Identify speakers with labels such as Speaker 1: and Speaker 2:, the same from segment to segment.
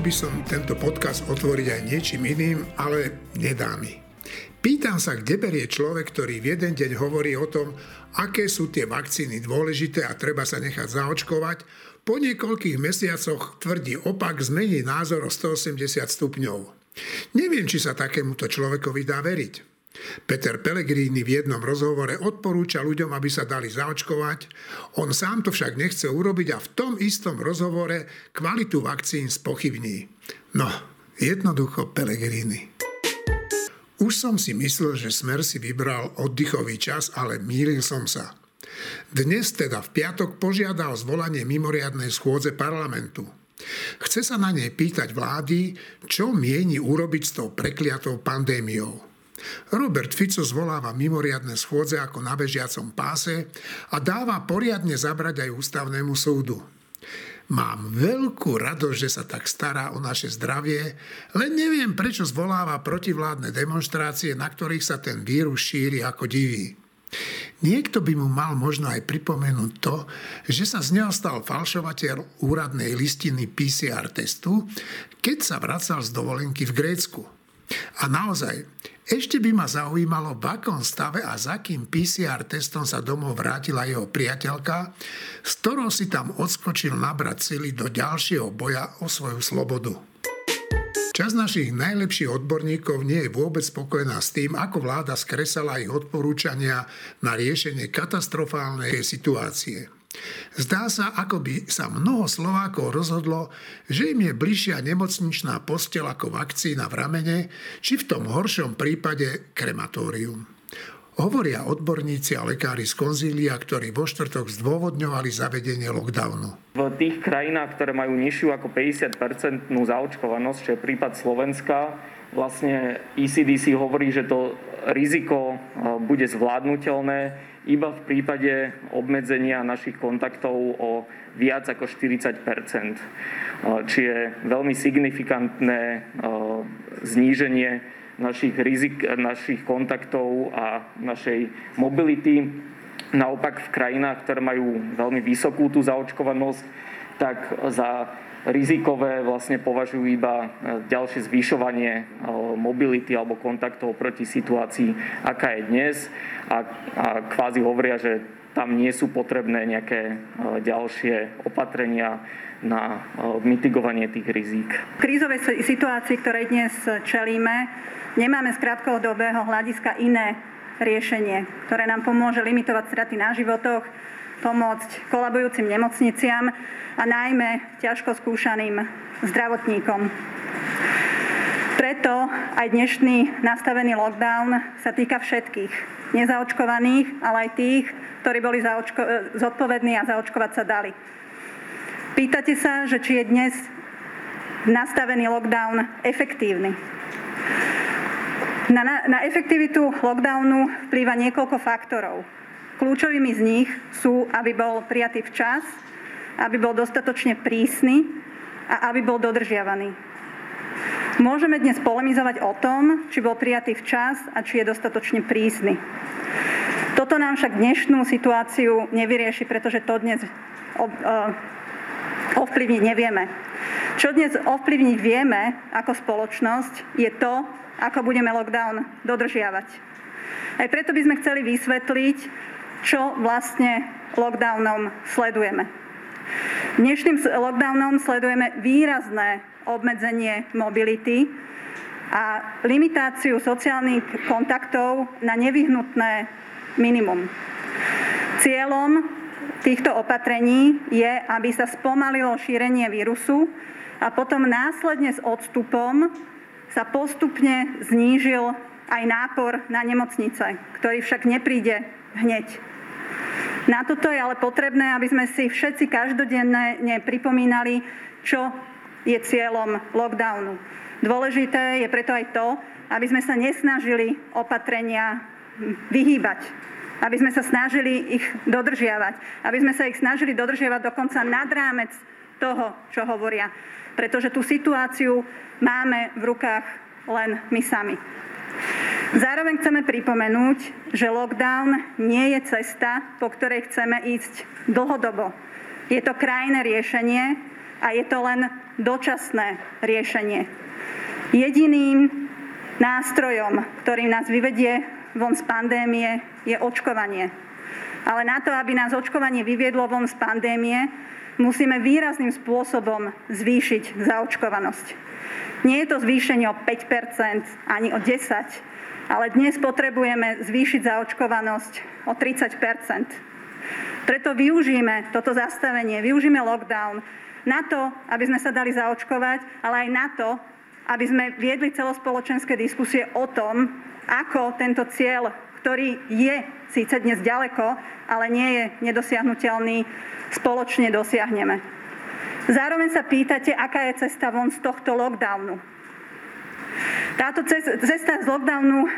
Speaker 1: Mohol by som tento podcast otvoriť aj niečím iným, ale nedá mi. Pýtam sa, kde berie človek, ktorý v jeden deň hovorí o tom, aké sú tie vakcíny dôležité a treba sa nechať zaočkovať, po niekoľkých mesiacoch tvrdí opak, zmení názor o 180 stupňov. Neviem, či sa takémuto človekovi dá veriť. Peter Pellegrini v jednom rozhovore odporúča ľuďom, aby sa dali zaočkovať. On sám to však nechce urobiť a v tom istom rozhovore kvalitu vakcín spochybní. No, jednoducho Pellegrini. Už som si myslel, že Smer si vybral oddychový čas, ale mýlil som sa. Dnes teda v piatok požiadal zvolanie mimoriadnej schôdze parlamentu. Chce sa na nej pýtať vlády, čo mieni urobiť s tou prekliatou pandémiou. Robert Fico zvoláva mimoriadne schôdze ako na bežiacom páse a dáva poriadne zabrať aj ústavnému súdu. Mám veľkú radosť, že sa tak stará o naše zdravie, len neviem, prečo zvoláva protivládne demonstrácie, na ktorých sa ten vírus šíri ako diví. Niekto by mu mal možno aj pripomenúť to, že sa z neho stal falšovateľ úradnej listiny PCR testu, keď sa vracal z dovolenky v Grécku. A naozaj, ešte by ma zaujímalo, v akom stave a za kým PCR testom sa domov vrátila jeho priateľka, s ktorou si tam odskočil nabrať sily do ďalšieho boja o svoju slobodu. Čas našich najlepších odborníkov nie je vôbec spokojná s tým, ako vláda skresala ich odporúčania na riešenie katastrofálnej situácie. Zdá sa, ako by sa mnoho Slovákov rozhodlo, že im je bližšia nemocničná postel ako vakcína v ramene, či v tom horšom prípade krematórium. Hovoria odborníci a lekári z konzília, ktorí vo štvrtok zdôvodňovali zavedenie lockdownu.
Speaker 2: V tých krajinách, ktoré majú nižšiu ako 50-percentnú zaočkovanosť, čo je prípad Slovenska, vlastne ECDC hovorí, že to riziko e, bude zvládnutelné iba v prípade obmedzenia našich kontaktov o viac ako 40% či je veľmi signifikantné e, zníženie našich rizik, našich kontaktov a našej mobility. Naopak v krajinách, ktoré majú veľmi vysokú tú zaočkovanosť, tak za rizikové vlastne považujú iba e, ďalšie zvyšovanie e, mobility alebo kontaktov proti situácii, aká je dnes a, a kvázi hovoria, že tam nie sú potrebné nejaké e, ďalšie opatrenia na mitigovanie tých rizík.
Speaker 3: V krízovej situácii, ktorej dnes čelíme, nemáme z krátkodobého hľadiska iné riešenie, ktoré nám pomôže limitovať straty na životoch, pomôcť kolabujúcim nemocniciam a najmä ťažko skúšaným zdravotníkom. Preto aj dnešný nastavený lockdown sa týka všetkých. Nezaočkovaných, ale aj tých, ktorí boli zaočko- zodpovední a zaočkovať sa dali. Pýtate sa, že či je dnes nastavený lockdown efektívny. Na, na, na efektivitu lockdownu vplýva niekoľko faktorov. Kľúčovými z nich sú, aby bol prijatý včas, aby bol dostatočne prísny a aby bol dodržiavaný. Môžeme dnes polemizovať o tom, či bol prijatý včas a či je dostatočne prísny. Toto nám však dnešnú situáciu nevyrieši, pretože to dnes ovplyvniť nevieme. Čo dnes ovplyvniť vieme ako spoločnosť je to, ako budeme lockdown dodržiavať. Aj preto by sme chceli vysvetliť, čo vlastne lockdownom sledujeme. Dnešným lockdownom sledujeme výrazné obmedzenie mobility a limitáciu sociálnych kontaktov na nevyhnutné minimum. Cieľom týchto opatrení je, aby sa spomalilo šírenie vírusu a potom následne s odstupom sa postupne znížil aj nápor na nemocnice, ktorý však nepríde hneď. Na toto je ale potrebné, aby sme si všetci každodenne pripomínali, čo je cieľom lockdownu. Dôležité je preto aj to, aby sme sa nesnažili opatrenia vyhýbať, aby sme sa snažili ich dodržiavať, aby sme sa ich snažili dodržiavať dokonca nad rámec toho, čo hovoria. Pretože tú situáciu máme v rukách len my sami. Zároveň chceme pripomenúť, že lockdown nie je cesta, po ktorej chceme ísť dlhodobo. Je to krajné riešenie, a je to len dočasné riešenie. Jediným nástrojom, ktorým nás vyvedie von z pandémie, je očkovanie. Ale na to, aby nás očkovanie vyviedlo von z pandémie, musíme výrazným spôsobom zvýšiť zaočkovanosť. Nie je to zvýšenie o 5% ani o 10% ale dnes potrebujeme zvýšiť zaočkovanosť o 30% Preto využíme toto zastavenie, využíme lockdown na to, aby sme sa dali zaočkovať, ale aj na to, aby sme viedli celospoločenské diskusie o tom, ako tento cieľ, ktorý je síce dnes ďaleko, ale nie je nedosiahnutelný, spoločne dosiahneme. Zároveň sa pýtate, aká je cesta von z tohto lockdownu. Táto cesta z lockdownu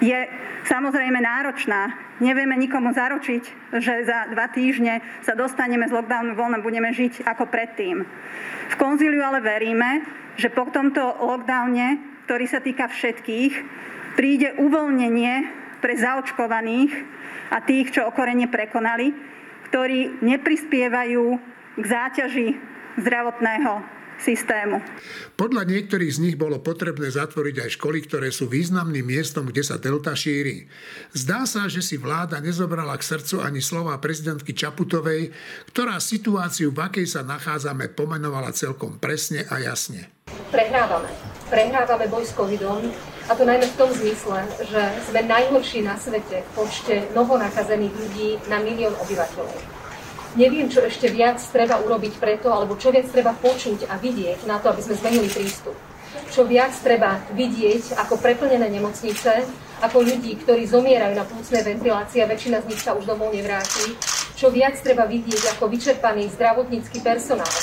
Speaker 3: je samozrejme náročná. Nevieme nikomu zaručiť, že za dva týždne sa dostaneme z lockdownu von a budeme žiť ako predtým. V konzíliu ale veríme, že po tomto lockdowne, ktorý sa týka všetkých, príde uvoľnenie pre zaočkovaných a tých, čo okorenie prekonali, ktorí neprispievajú k záťaži zdravotného systému.
Speaker 1: Podľa niektorých z nich bolo potrebné zatvoriť aj školy, ktoré sú významným miestom, kde sa delta šíri. Zdá sa, že si vláda nezobrala k srdcu ani slova prezidentky Čaputovej, ktorá situáciu, v akej sa nachádzame, pomenovala celkom presne a jasne.
Speaker 4: Prehrávame. Prehrávame boj s covidom a to najmä v tom zmysle, že sme najhorší na svete v počte novonakazených ľudí na milión obyvateľov. Neviem, čo ešte viac treba urobiť preto, alebo čo viac treba počuť a vidieť na to, aby sme zmenili prístup. Čo viac treba vidieť ako preplnené nemocnice, ako ľudí, ktorí zomierajú na plúcnej ventilácii a väčšina z nich sa už domov nevráti, čo viac treba vidieť ako vyčerpaný zdravotnícky personál,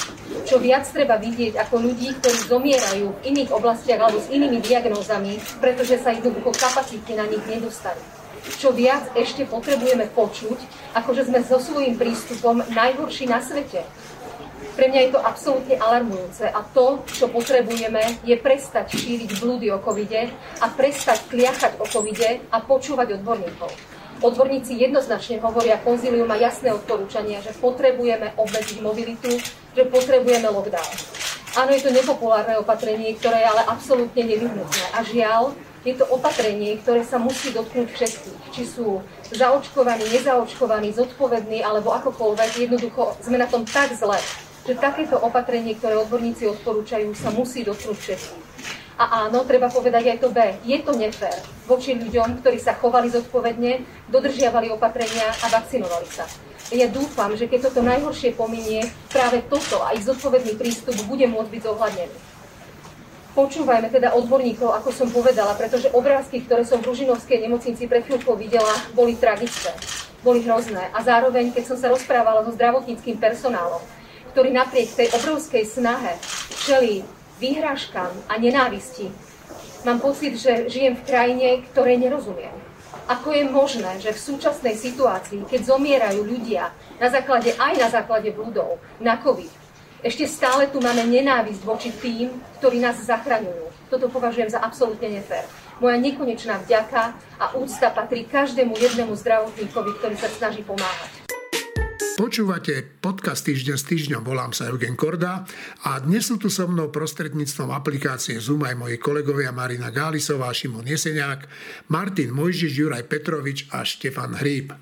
Speaker 4: čo viac treba vidieť ako ľudí, ktorí zomierajú v iných oblastiach alebo s inými diagnózami, pretože sa jednoducho kapacity na nich nedostali. Čo viac ešte potrebujeme počuť, ako že sme so svojím prístupom najhorší na svete. Pre mňa je to absolútne alarmujúce a to, čo potrebujeme, je prestať šíriť blúdy o covide a prestať kliachať o covide a počúvať odborníkov. Odborníci jednoznačne hovoria, konzílium má jasné odporúčania, že potrebujeme obmedziť mobilitu, že potrebujeme lockdown. Áno, je to nepopulárne opatrenie, ktoré je ale absolútne nevyhnutné. A žiaľ, je to opatrenie, ktoré sa musí dotknúť všetkých. Či sú zaočkovaní, nezaočkovaní, zodpovední alebo akokoľvek. Jednoducho sme na tom tak zle, že takéto opatrenie, ktoré odborníci odporúčajú, sa musí dotknúť všetkých. A áno, treba povedať aj to B. Je to nefér voči ľuďom, ktorí sa chovali zodpovedne, dodržiavali opatrenia a vakcinovali sa. Ja dúfam, že keď toto najhoršie pominie, práve toto a ich zodpovedný prístup bude môcť byť zohľadnený. Počúvajme teda odborníkov, ako som povedala, pretože obrázky, ktoré som v Ružinovskej nemocnici pred chvíľkou videla, boli tragické, boli hrozné. A zároveň, keď som sa rozprávala so zdravotníckým personálom, ktorý napriek tej obrovskej snahe čelí výhražkám a nenávisti, mám pocit, že žijem v krajine, ktorej nerozumiem. Ako je možné, že v súčasnej situácii, keď zomierajú ľudia na základe, aj na základe blúdov, na COVID, ešte stále tu máme nenávisť voči tým, ktorí nás zachraňujú. Toto považujem za absolútne nefér. Moja nekonečná vďaka a úcta patrí každému jednému zdravotníkovi, ktorý sa snaží pomáhať.
Speaker 1: Počúvate podcast Týždeň s týždňom, volám sa Eugen Korda a dnes sú tu so mnou prostredníctvom aplikácie Zoom aj moji kolegovia Marina Gálisová, Šimon Jeseniak, Martin Mojžiš, Juraj Petrovič a Štefan Hríb.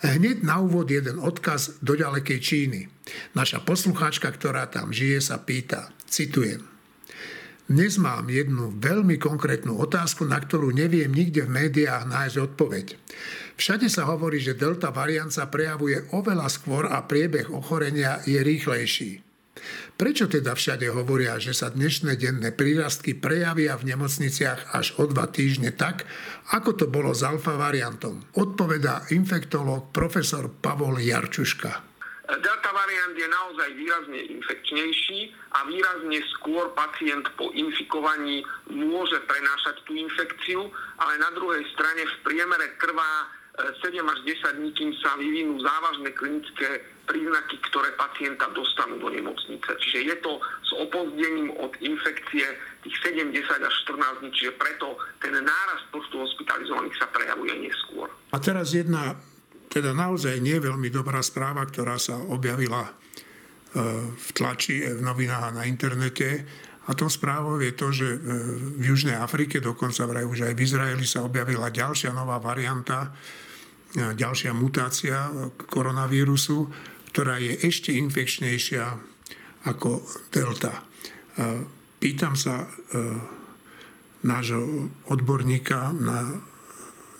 Speaker 1: Hneď na úvod jeden odkaz do ďalekej Číny. Naša poslucháčka, ktorá tam žije, sa pýta, citujem, dnes mám jednu veľmi konkrétnu otázku, na ktorú neviem nikde v médiách nájsť odpoveď. Všade sa hovorí, že delta variant sa prejavuje oveľa skôr a priebeh ochorenia je rýchlejší. Prečo teda všade hovoria, že sa dnešné denné prírastky prejavia v nemocniciach až o dva týždne tak, ako to bolo s alfa variantom? Odpovedá infektológ profesor Pavol Jarčuška.
Speaker 5: Delta variant je naozaj výrazne infekčnejší a výrazne skôr pacient po infikovaní môže prenášať tú infekciu, ale na druhej strane v priemere trvá 7 e, až 10 dní, kým sa vyvinú závažné klinické príznaky, ktoré pacienta dostanú do nemocnice. Čiže je to s opozdením od infekcie tých 7, 10 až 14 dní, čiže preto ten nárast počtu hospitalizovaných sa prejavuje neskôr.
Speaker 1: A teraz jedna teda naozaj nie veľmi dobrá správa, ktorá sa objavila v tlači, v novinách a na internete. A to správou je to, že v Južnej Afrike, dokonca vraj už aj v Izraeli sa objavila ďalšia nová varianta, ďalšia mutácia koronavírusu, ktorá je ešte infekčnejšia ako delta. Pýtam sa nášho odborníka na,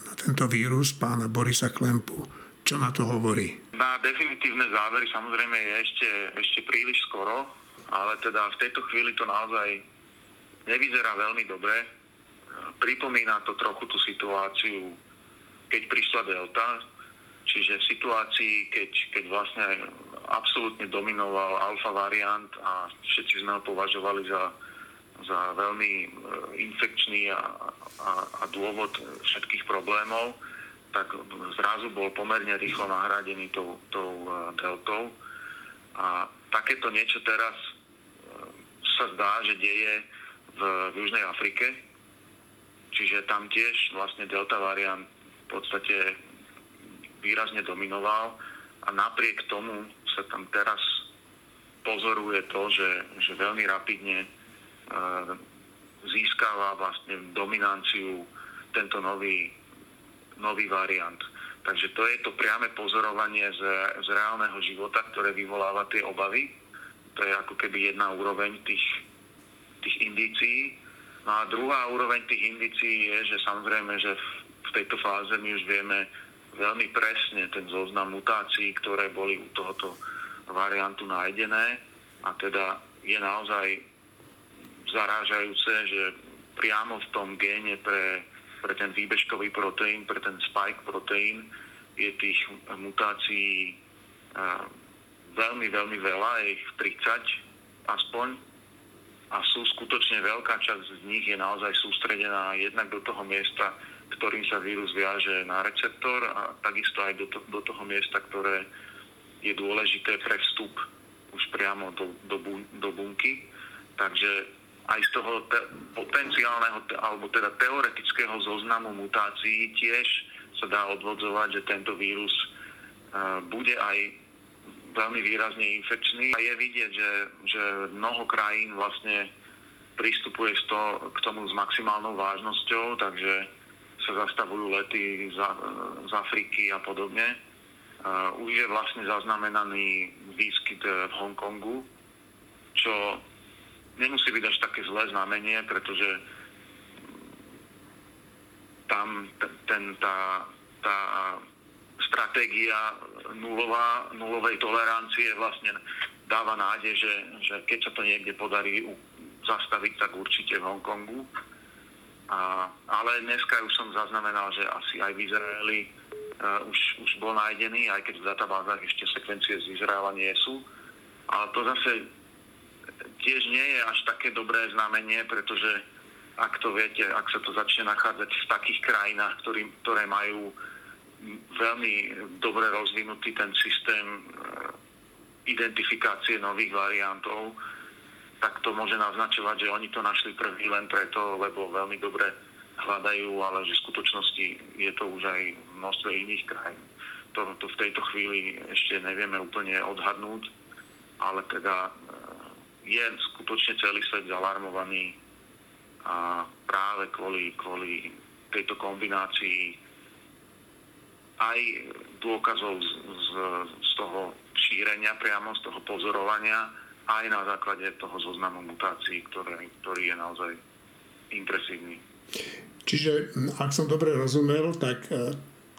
Speaker 1: na tento vírus, pána Borisa Klempu. Čo na to hovorí?
Speaker 6: Na definitívne závery samozrejme je ešte, ešte príliš skoro, ale teda v tejto chvíli to naozaj nevyzerá veľmi dobre. Pripomína to trochu tú situáciu, keď prišla Delta, čiže v situácii, keď, keď vlastne absolútne dominoval alfa variant a všetci sme ho považovali za, za veľmi e, infekčný a, a, a dôvod všetkých problémov, tak zrazu bol pomerne rýchlo nahradený tou, tou e, deltou. A takéto niečo teraz e, sa zdá, že deje v, v Južnej Afrike. Čiže tam tiež vlastne delta variant podstate výrazne dominoval a napriek tomu sa tam teraz pozoruje to, že, že veľmi rapidne e, získava vlastne dominanciu tento nový nový variant. Takže to je to priame pozorovanie z, z reálneho života, ktoré vyvoláva tie obavy. To je ako keby jedna úroveň tých, tých indícií. No a druhá úroveň tých indícií je, že samozrejme, že tejto fáze my už vieme veľmi presne ten zoznam mutácií, ktoré boli u tohoto variantu nájdené. A teda je naozaj zarážajúce, že priamo v tom géne pre pre ten výbežkový proteín, pre ten spike proteín je tých mutácií veľmi, veľmi veľa, je ich 30 aspoň a sú skutočne veľká časť z nich je naozaj sústredená jednak do toho miesta, ktorým sa vírus viaže na receptor a takisto aj do, to, do toho miesta, ktoré je dôležité pre vstup už priamo do, do, do bunky. Takže aj z toho te- potenciálneho, alebo teda teoretického zoznamu mutácií tiež sa dá odvodzovať, že tento vírus uh, bude aj veľmi výrazne infekčný. A je vidieť, že, že mnoho krajín vlastne pristupuje to, k tomu s maximálnou vážnosťou, takže sa zastavujú lety z, z Afriky a podobne. Už je vlastne zaznamenaný výskyt v Hongkongu, čo nemusí byť až také zlé znamenie, pretože tam ten, tá, tá stratégia nulová, nulovej tolerancie vlastne dáva nádej, že, že keď sa to niekde podarí zastaviť, tak určite v Hongkongu. A, ale dneska už som zaznamenal, že asi aj v Izraeli uh, už, už bol nájdený, aj keď v databázach ešte sekvencie z Izraela nie sú. Ale to zase tiež nie je až také dobré znamenie, pretože ak to viete, ak sa to začne nachádzať v takých krajinách, ktorý, ktoré majú veľmi dobre rozvinutý ten systém e, identifikácie nových variantov, tak to môže naznačovať, že oni to našli prvý len preto, lebo veľmi dobre hľadajú, ale že v skutočnosti je to už aj množstvo iných krajín. To, to v tejto chvíli ešte nevieme úplne odhadnúť, ale teda je skutočne celý svet zalarmovaný a práve kvôli, kvôli tejto kombinácii aj dôkazov z, z, z toho šírenia priamo, z toho pozorovania, aj na základe toho zoznamu mutácií, ktoré, ktorý je naozaj impresívny.
Speaker 1: Čiže, ak som dobre rozumel, tak e,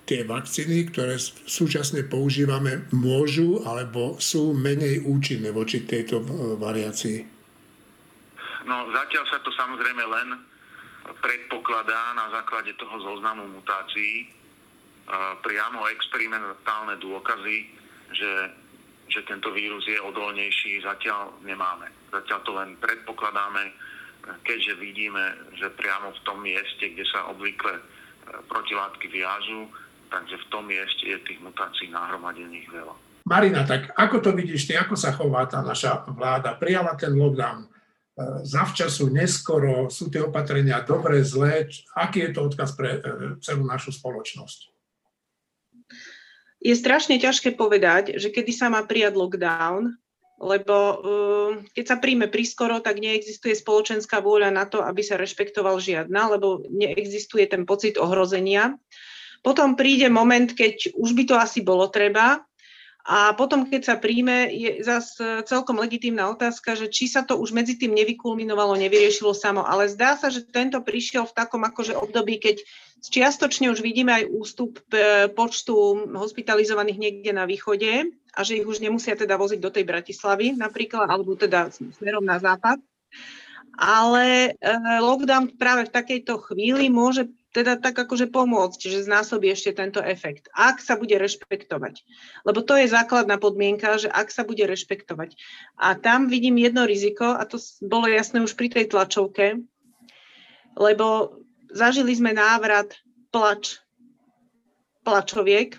Speaker 1: tie vakcíny, ktoré súčasne používame, môžu alebo sú menej účinné voči tejto e, variácii?
Speaker 6: No zatiaľ sa to samozrejme len predpokladá na základe toho zoznamu mutácií. Priamo experimentálne dôkazy, že, že tento vírus je odolnejší, zatiaľ nemáme. Zatiaľ to len predpokladáme, keďže vidíme, že priamo v tom mieste, kde sa obvykle e, protilátky viažú, takže v tom mieste je tých mutácií nahromadených veľa.
Speaker 1: Marina, tak ako to vidíš ty, ako sa chová tá naša vláda? Prijala ten lockdown e, zavčasu, neskoro, sú tie opatrenia dobré, zlé? Aký je to odkaz pre e, celú našu spoločnosť?
Speaker 7: Je strašne ťažké povedať, že kedy sa má prijať lockdown, lebo uh, keď sa príjme prískoro, tak neexistuje spoločenská vôľa na to, aby sa rešpektoval žiadna, lebo neexistuje ten pocit ohrozenia. Potom príde moment, keď už by to asi bolo treba, a potom, keď sa príjme, je zase celkom legitímna otázka, že či sa to už medzi tým nevykulminovalo, nevyriešilo samo. Ale zdá sa, že tento prišiel v takom akože období, keď čiastočne už vidíme aj ústup e, počtu hospitalizovaných niekde na východe a že ich už nemusia teda voziť do tej Bratislavy napríklad, alebo teda smerom na západ. Ale e, lockdown práve v takejto chvíli môže teda tak akože pomôcť, že znásobí ešte tento efekt, ak sa bude rešpektovať. Lebo to je základná podmienka, že ak sa bude rešpektovať. A tam vidím jedno riziko, a to bolo jasné už pri tej tlačovke, lebo zažili sme návrat plač, plačoviek,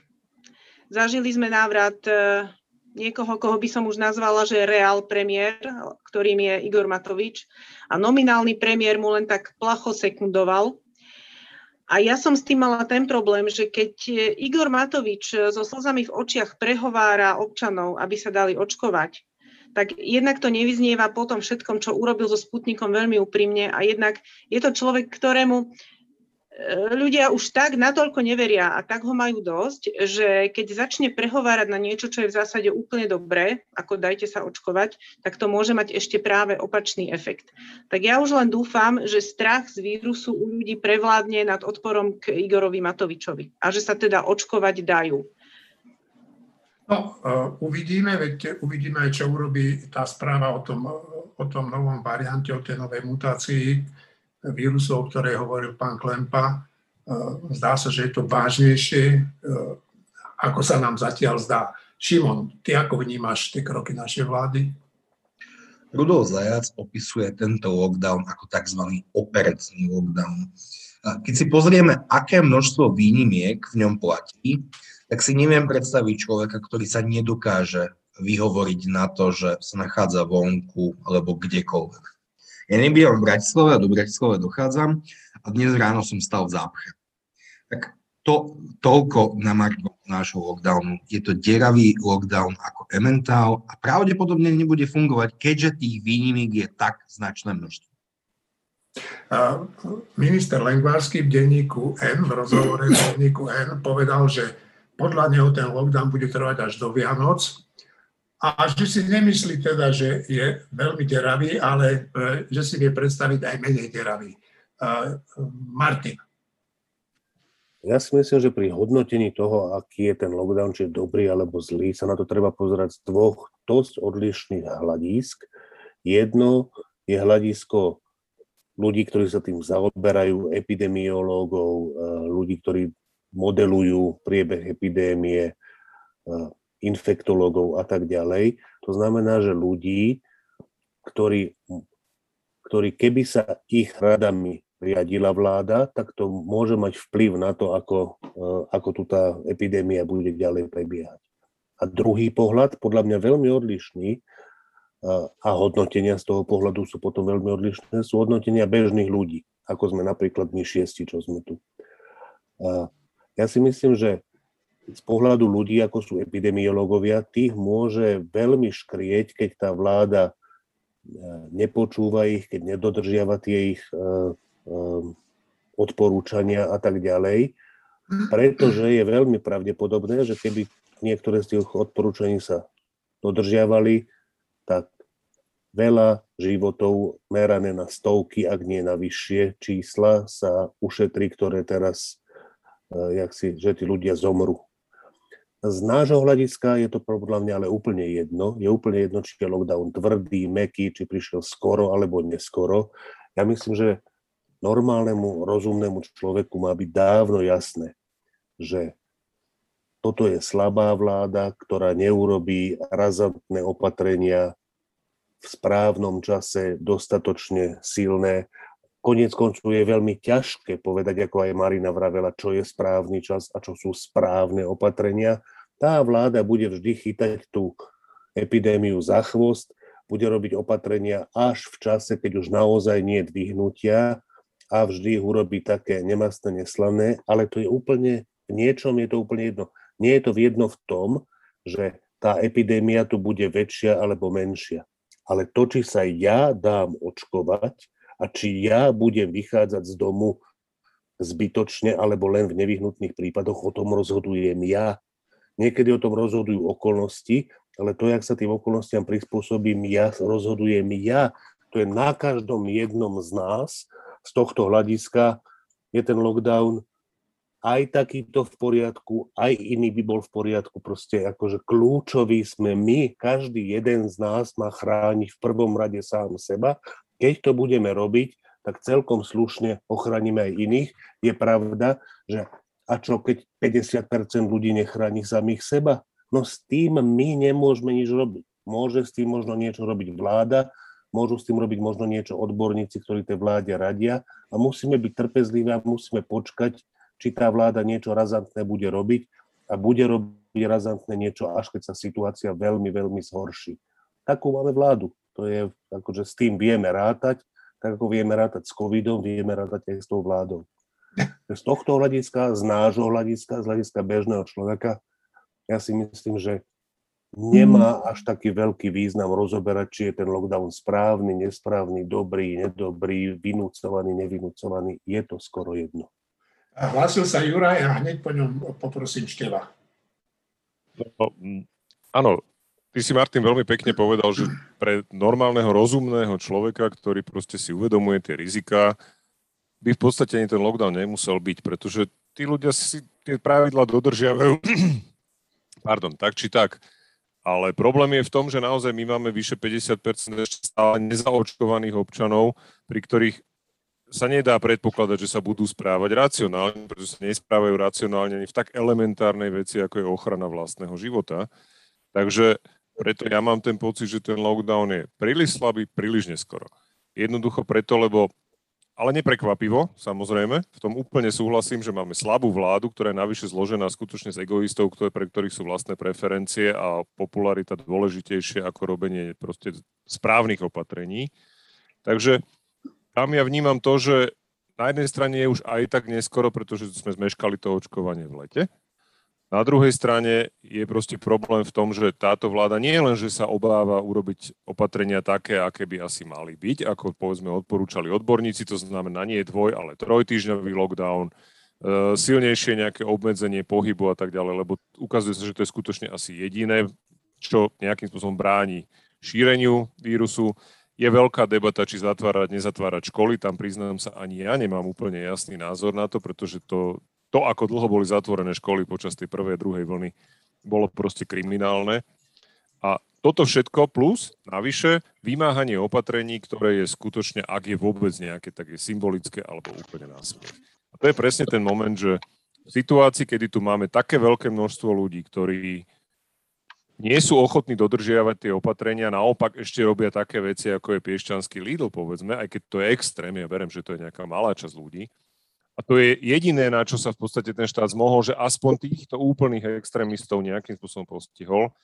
Speaker 7: zažili sme návrat e, niekoho, koho by som už nazvala, že reál premiér, ktorým je Igor Matovič. A nominálny premiér mu len tak placho sekundoval, a ja som s tým mala ten problém, že keď Igor Matovič so slzami v očiach prehovára občanov, aby sa dali očkovať, tak jednak to nevyznieva po tom všetkom, čo urobil so Sputnikom veľmi úprimne a jednak je to človek, ktorému ľudia už tak natoľko neveria a tak ho majú dosť, že keď začne prehovárať na niečo, čo je v zásade úplne dobré, ako dajte sa očkovať, tak to môže mať ešte práve opačný efekt. Tak ja už len dúfam, že strach z vírusu u ľudí prevládne nad odporom k Igorovi Matovičovi a že sa teda očkovať dajú.
Speaker 1: No, uh, uvidíme, veď uvidíme čo urobí tá správa o tom, o tom novom variante, o tej novej mutácii, vírusov, o ktorej hovoril pán Klempa. E, zdá sa, že je to vážnejšie, e, ako sa nám zatiaľ zdá. Šimon, ty ako vnímaš tie kroky našej vlády?
Speaker 8: Rudolf Zajac opisuje tento lockdown ako tzv. operecný lockdown. Keď si pozrieme, aké množstvo výnimiek v ňom platí, tak si neviem predstaviť človeka, ktorý sa nedokáže vyhovoriť na to, že sa nachádza vonku alebo kdekoľvek. Ja nebývam v Bratislave a do Bratislave dochádzam a dnes ráno som stal v zápche. Tak to, toľko na marko nášho lockdownu. Je to deravý lockdown ako ementál a pravdepodobne nebude fungovať, keďže tých výnimiek je tak značné množstvo.
Speaker 1: Minister Lengvársky v denníku N, v rozhovore v denníku N, povedal, že podľa neho ten lockdown bude trvať až do Vianoc a že si nemyslí teda, že je veľmi deravý, ale e, že si vie predstaviť aj menej deravý. E, Martin.
Speaker 9: Ja si myslím, že pri hodnotení toho, aký je ten lockdown, či je dobrý alebo zlý, sa na to treba pozerať z dvoch dosť odlišných hľadísk. Jedno je hľadisko ľudí, ktorí sa tým zaoberajú, epidemiológov, e, ľudí, ktorí modelujú priebeh epidémie, infektológov a tak ďalej. To znamená, že ľudí, ktorí, ktorí keby sa ich radami riadila vláda, tak to môže mať vplyv na to, ako, eh, ako tu tá epidémia bude ďalej prebiehať. A druhý pohľad, podľa mňa veľmi odlišný, eh, a hodnotenia z toho pohľadu sú potom veľmi odlišné, sú hodnotenia bežných ľudí, ako sme napríklad my šiesti, čo sme tu. Ja si myslím, že z pohľadu ľudí, ako sú epidemiológovia, tých môže veľmi škrieť, keď tá vláda e, nepočúva ich, keď nedodržiava tie ich e, e, odporúčania a tak ďalej, pretože je veľmi pravdepodobné, že keby niektoré z tých odporúčaní sa dodržiavali, tak veľa životov merané na stovky, ak nie na vyššie čísla, sa ušetrí, ktoré teraz, jak si, že tí ľudia zomru z nášho hľadiska je to podľa mňa ale úplne jedno. Je úplne jedno, či je lockdown tvrdý, meký, či prišiel skoro alebo neskoro. Ja myslím, že normálnemu, rozumnému človeku má byť dávno jasné, že toto je slabá vláda, ktorá neurobí razantné opatrenia v správnom čase dostatočne silné. Konec koncov je veľmi ťažké povedať, ako aj Marina vravela, čo je správny čas a čo sú správne opatrenia tá vláda bude vždy chytať tú epidémiu za chvost, bude robiť opatrenia až v čase, keď už naozaj nie je dvihnutia a vždy ich urobí také nemastné, neslané, ale to je úplne, v niečom je to úplne jedno. Nie je to jedno v tom, že tá epidémia tu bude väčšia alebo menšia. Ale to, či sa ja dám očkovať a či ja budem vychádzať z domu zbytočne alebo len v nevyhnutných prípadoch, o tom rozhodujem ja. Niekedy o tom rozhodujú okolnosti, ale to, jak sa tým okolnostiam prispôsobím ja, rozhodujem ja. To je na každom jednom z nás. Z tohto hľadiska je ten lockdown aj takýto v poriadku, aj iný by bol v poriadku. Proste akože kľúčový sme my, každý jeden z nás má chrániť v prvom rade sám seba. Keď to budeme robiť, tak celkom slušne ochránime aj iných. Je pravda, že a čo keď 50% ľudí nechráni samých seba? No s tým my nemôžeme nič robiť. Môže s tým možno niečo robiť vláda, môžu s tým robiť možno niečo odborníci, ktorí tej vláde radia a musíme byť trpezliví a musíme počkať, či tá vláda niečo razantné bude robiť a bude robiť razantné niečo, až keď sa situácia veľmi, veľmi zhorší. Takú máme vládu. To je, akože s tým vieme rátať, tak ako vieme rátať s covidom, vieme rátať aj s tou vládou. Z tohto hľadiska, z nášho hľadiska, z hľadiska bežného človeka, ja si myslím, že nemá až taký veľký význam rozoberať, či je ten lockdown správny, nesprávny, dobrý, nedobrý, vynúcovaný, nevynúcovaný. Je to skoro jedno.
Speaker 1: Hlásil sa Juraj a hneď po ňom poprosím Števa.
Speaker 10: No, áno, ty si Martin veľmi pekne povedal, že pre normálneho, rozumného človeka, ktorý proste si uvedomuje tie rizika, by v podstate ani ten lockdown nemusel byť, pretože tí ľudia si tie pravidla dodržiavajú, pardon, tak či tak. Ale problém je v tom, že naozaj my máme vyše 50% ešte stále nezaočkovaných občanov, pri ktorých sa nedá predpokladať, že sa budú správať racionálne, pretože sa nesprávajú racionálne ani v tak elementárnej veci, ako je ochrana vlastného života. Takže preto ja mám ten pocit, že ten lockdown je príliš slabý, príliš neskoro. Jednoducho preto, lebo ale neprekvapivo, samozrejme. V tom úplne súhlasím, že máme slabú vládu, ktorá je navyše zložená skutočne z egoistov, ktoré, pre ktorých sú vlastné preferencie a popularita dôležitejšie ako robenie proste správnych opatrení. Takže tam ja vnímam to, že na jednej strane je už aj tak neskoro, pretože sme zmeškali to očkovanie v lete. Na druhej strane je proste problém v tom, že táto vláda nie len, že sa obáva urobiť opatrenia také, aké by asi mali byť, ako povedzme odporúčali odborníci, to znamená nie dvoj, ale trojtýždňový lockdown, e, silnejšie nejaké obmedzenie pohybu a tak ďalej, lebo ukazuje sa, že to je skutočne asi jediné, čo nejakým spôsobom bráni šíreniu vírusu je veľká debata, či zatvárať, nezatvárať školy. Tam priznám sa, ani ja nemám úplne jasný názor na to, pretože to, to ako dlho boli zatvorené školy počas tej prvej a druhej vlny, bolo proste kriminálne. A toto všetko plus, navyše, vymáhanie opatrení, ktoré je skutočne, ak je vôbec nejaké, tak je symbolické alebo úplne násmiech. A to je presne ten moment, že v situácii, kedy tu máme také veľké množstvo ľudí, ktorí nie sú ochotní dodržiavať tie opatrenia, naopak ešte robia také veci, ako je piešťanský Lidl, povedzme, aj keď to je extrém, ja verím, že to je nejaká malá časť ľudí. A to je jediné, na čo sa v podstate ten štát zmohol, že aspoň týchto úplných extrémistov nejakým spôsobom postihol,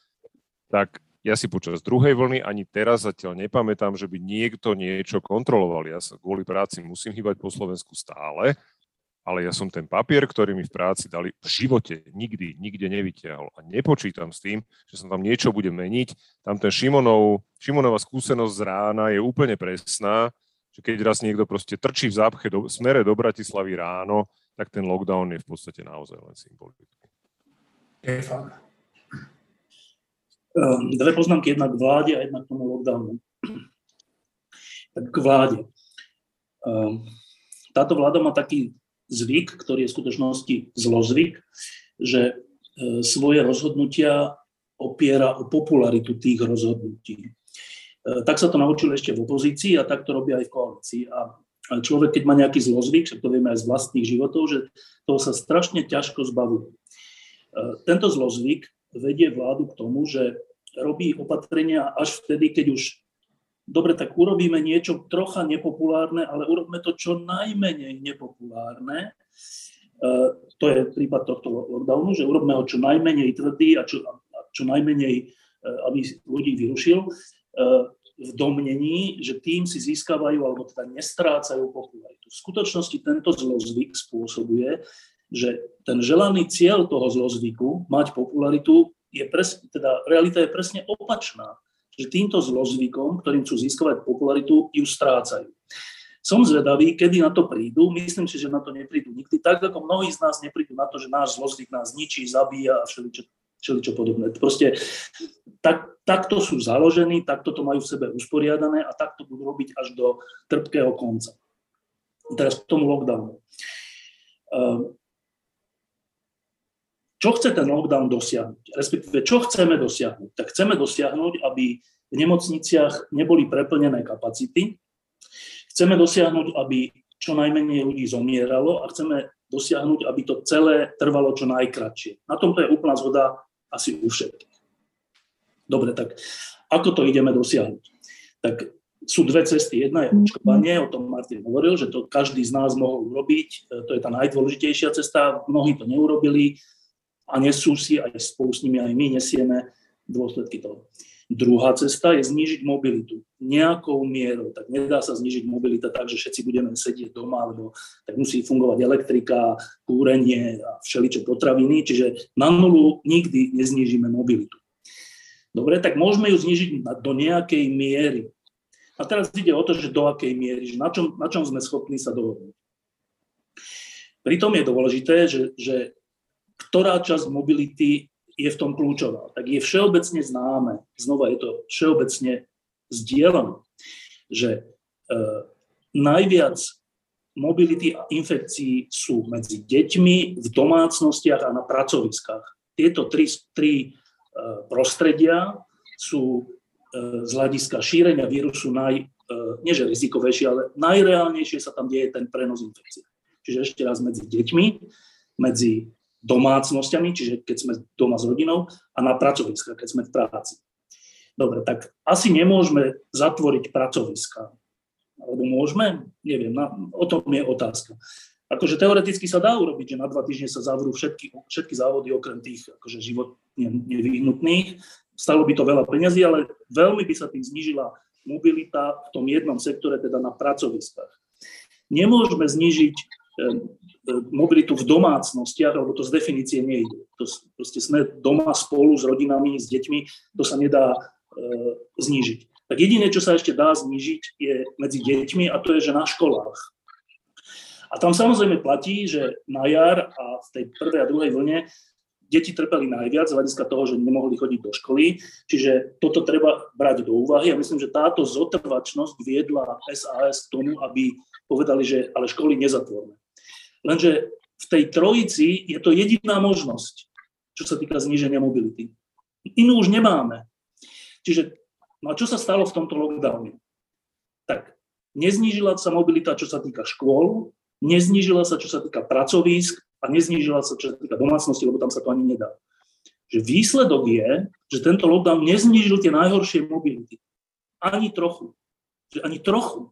Speaker 10: tak ja si počas druhej vlny ani teraz zatiaľ nepamätám, že by niekto niečo kontroloval. Ja sa kvôli práci musím hýbať po Slovensku stále, ale ja som ten papier, ktorý mi v práci dali, v živote nikdy, nikde nevytiahol. A nepočítam s tým, že sa tam niečo bude meniť. Tam ten Šimonov, Šimonova skúsenosť z rána je úplne presná, že keď raz niekto proste trčí v zápche do, smere do Bratislavy ráno, tak ten lockdown je v podstate naozaj len symbolický.
Speaker 1: Ehm,
Speaker 11: dve poznámky, jedna k vláde a jedna k tomu lockdownu. Tak k vláde. Ehm, táto vláda má taký zvyk, ktorý je v skutočnosti zlozvyk, že e, svoje rozhodnutia opiera o popularitu tých rozhodnutí. E, tak sa to naučil ešte v opozícii a tak to robia aj v koalícii. A človek, keď má nejaký zlozvyk, však to vieme aj z vlastných životov, že toho sa strašne ťažko zbavuje. E, tento zlozvyk vedie vládu k tomu, že robí opatrenia až vtedy, keď už dobre, tak urobíme niečo trocha nepopulárne, ale urobme to čo najmenej nepopulárne. Uh, to je prípad tohto lockdownu, že urobme ho čo najmenej tvrdý a čo, čo najmenej, aby ľudí vyrušil, v domnení, že tým si získavajú alebo teda nestrácajú popularitu. V skutočnosti tento zlozvyk spôsobuje, že ten želaný cieľ toho zlozvyku, mať popularitu, je pres, teda realita je presne opačná. Že týmto zlozvykom, ktorým chcú získavať popularitu, ju strácajú. Som zvedavý, kedy na to prídu. Myslím si, že na to neprídu nikdy. Tak ako mnohí z nás neprídu na to, že náš zlozvyk nás ničí, zabíja a všeličo, všeličo podobné. Proste tak, takto sú založení, takto to majú v sebe usporiadané a takto budú robiť až do trpkého konca. Teraz k tomu lockdownu. Ehm, čo chce ten lockdown dosiahnuť? Respektíve, čo chceme dosiahnuť? Tak chceme dosiahnuť, aby v nemocniciach neboli preplnené kapacity, Chceme dosiahnuť, aby čo najmenej ľudí zomieralo a chceme dosiahnuť, aby to celé trvalo čo najkratšie. Na tomto je úplná zhoda asi u všetkých. Dobre, tak ako to ideme dosiahnuť? Tak sú dve cesty. Jedna je očkovanie, o tom Martin hovoril, že to každý z nás mohol urobiť. To je tá najdôležitejšia cesta. Mnohí to neurobili a nesú si, aj spolu s nimi aj my nesieme dôsledky toho. Druhá cesta je znížiť mobilitu nejakou mierou. Tak nedá sa znížiť mobilita tak, že všetci budeme sedieť doma, alebo tak musí fungovať elektrika, kúrenie a všeličo potraviny, čiže na nulu nikdy neznížime mobilitu. Dobre, tak môžeme ju znížiť do nejakej miery. A teraz ide o to, že do akej miery, že na čom, na čom sme schopní sa dohodnúť. Pritom je dôležité, že, že ktorá časť mobility je v tom kľúčová. Tak je všeobecne známe, znova je to všeobecne zdieľané, že e, najviac mobility a infekcií sú medzi deťmi, v domácnostiach a na pracoviskách. Tieto tri, tri e, prostredia sú e, z hľadiska šírenia vírusu naj, e, nie že rizikovejšie, ale najreálnejšie sa tam deje ten prenos infekcie. Čiže ešte raz medzi deťmi, medzi domácnosťami, čiže keď sme doma s rodinou, a na pracoviska, keď sme v práci. Dobre, tak asi nemôžeme zatvoriť pracoviska. Alebo môžeme? Neviem, na, o tom je otázka. Akože teoreticky sa dá urobiť, že na dva týždne sa zavrú všetky, všetky závody okrem tých akože životne nevyhnutných. Stalo by to veľa peňazí, ale veľmi by sa tým znížila mobilita v tom jednom sektore, teda na pracoviskách. Nemôžeme znížiť mobilitu v domácnostiach, lebo to z definície nejde. To proste sme doma spolu s rodinami, s deťmi, to sa nedá e, znížiť. Tak jediné, čo sa ešte dá znížiť, je medzi deťmi a to je, že na školách. A tam samozrejme platí, že na jar a v tej prvej a druhej vlne deti trpeli najviac z hľadiska toho, že nemohli chodiť do školy, čiže toto treba brať do úvahy a myslím, že táto zotrvačnosť viedla SAS k tomu, aby povedali, že ale školy nezatvorme. Lenže v tej trojici je to jediná možnosť, čo sa týka zníženia mobility. Inú už nemáme. Čiže, no a čo sa stalo v tomto lockdowne? Tak neznížila sa mobilita, čo sa týka škôl, neznížila sa, čo sa týka pracovísk a neznížila sa, čo sa týka domácnosti, lebo tam sa to ani nedá. Že výsledok je, že tento lockdown neznížil tie najhoršie mobility. Ani trochu. Že ani trochu.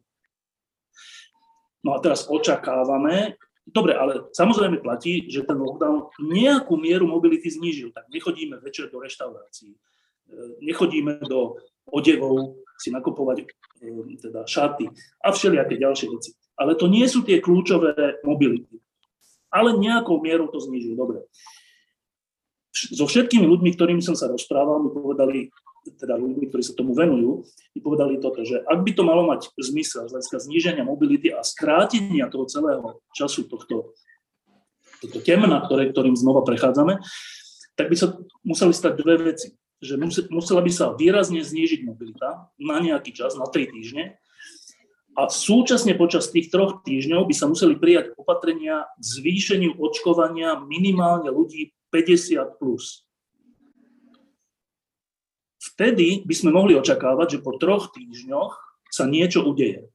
Speaker 11: No a teraz očakávame, Dobre, ale samozrejme platí, že ten lockdown nejakú mieru mobility znížil. Tak nechodíme večer do reštaurácií, e, nechodíme do odevov si nakupovať e, teda šaty a všelijaké ďalšie veci. Ale to nie sú tie kľúčové mobility. Ale nejakou mierou to znížil. Dobre. So všetkými ľuďmi, ktorými som sa rozprával, mi povedali, teda ľuďmi, ktorí sa tomu venujú, mi povedali toto, že ak by to malo mať zmysel z hľadiska zníženia mobility a skrátenia toho celého času tohto, tohto temna, ktoré, ktorým znova prechádzame, tak by sa museli stať dve veci. Že musela by sa výrazne znížiť mobilita na nejaký čas, na tri týždne, a súčasne počas tých troch týždňov by sa museli prijať opatrenia k zvýšeniu očkovania minimálne ľudí 50+. Plus vtedy by sme mohli očakávať, že po troch týždňoch sa niečo udeje.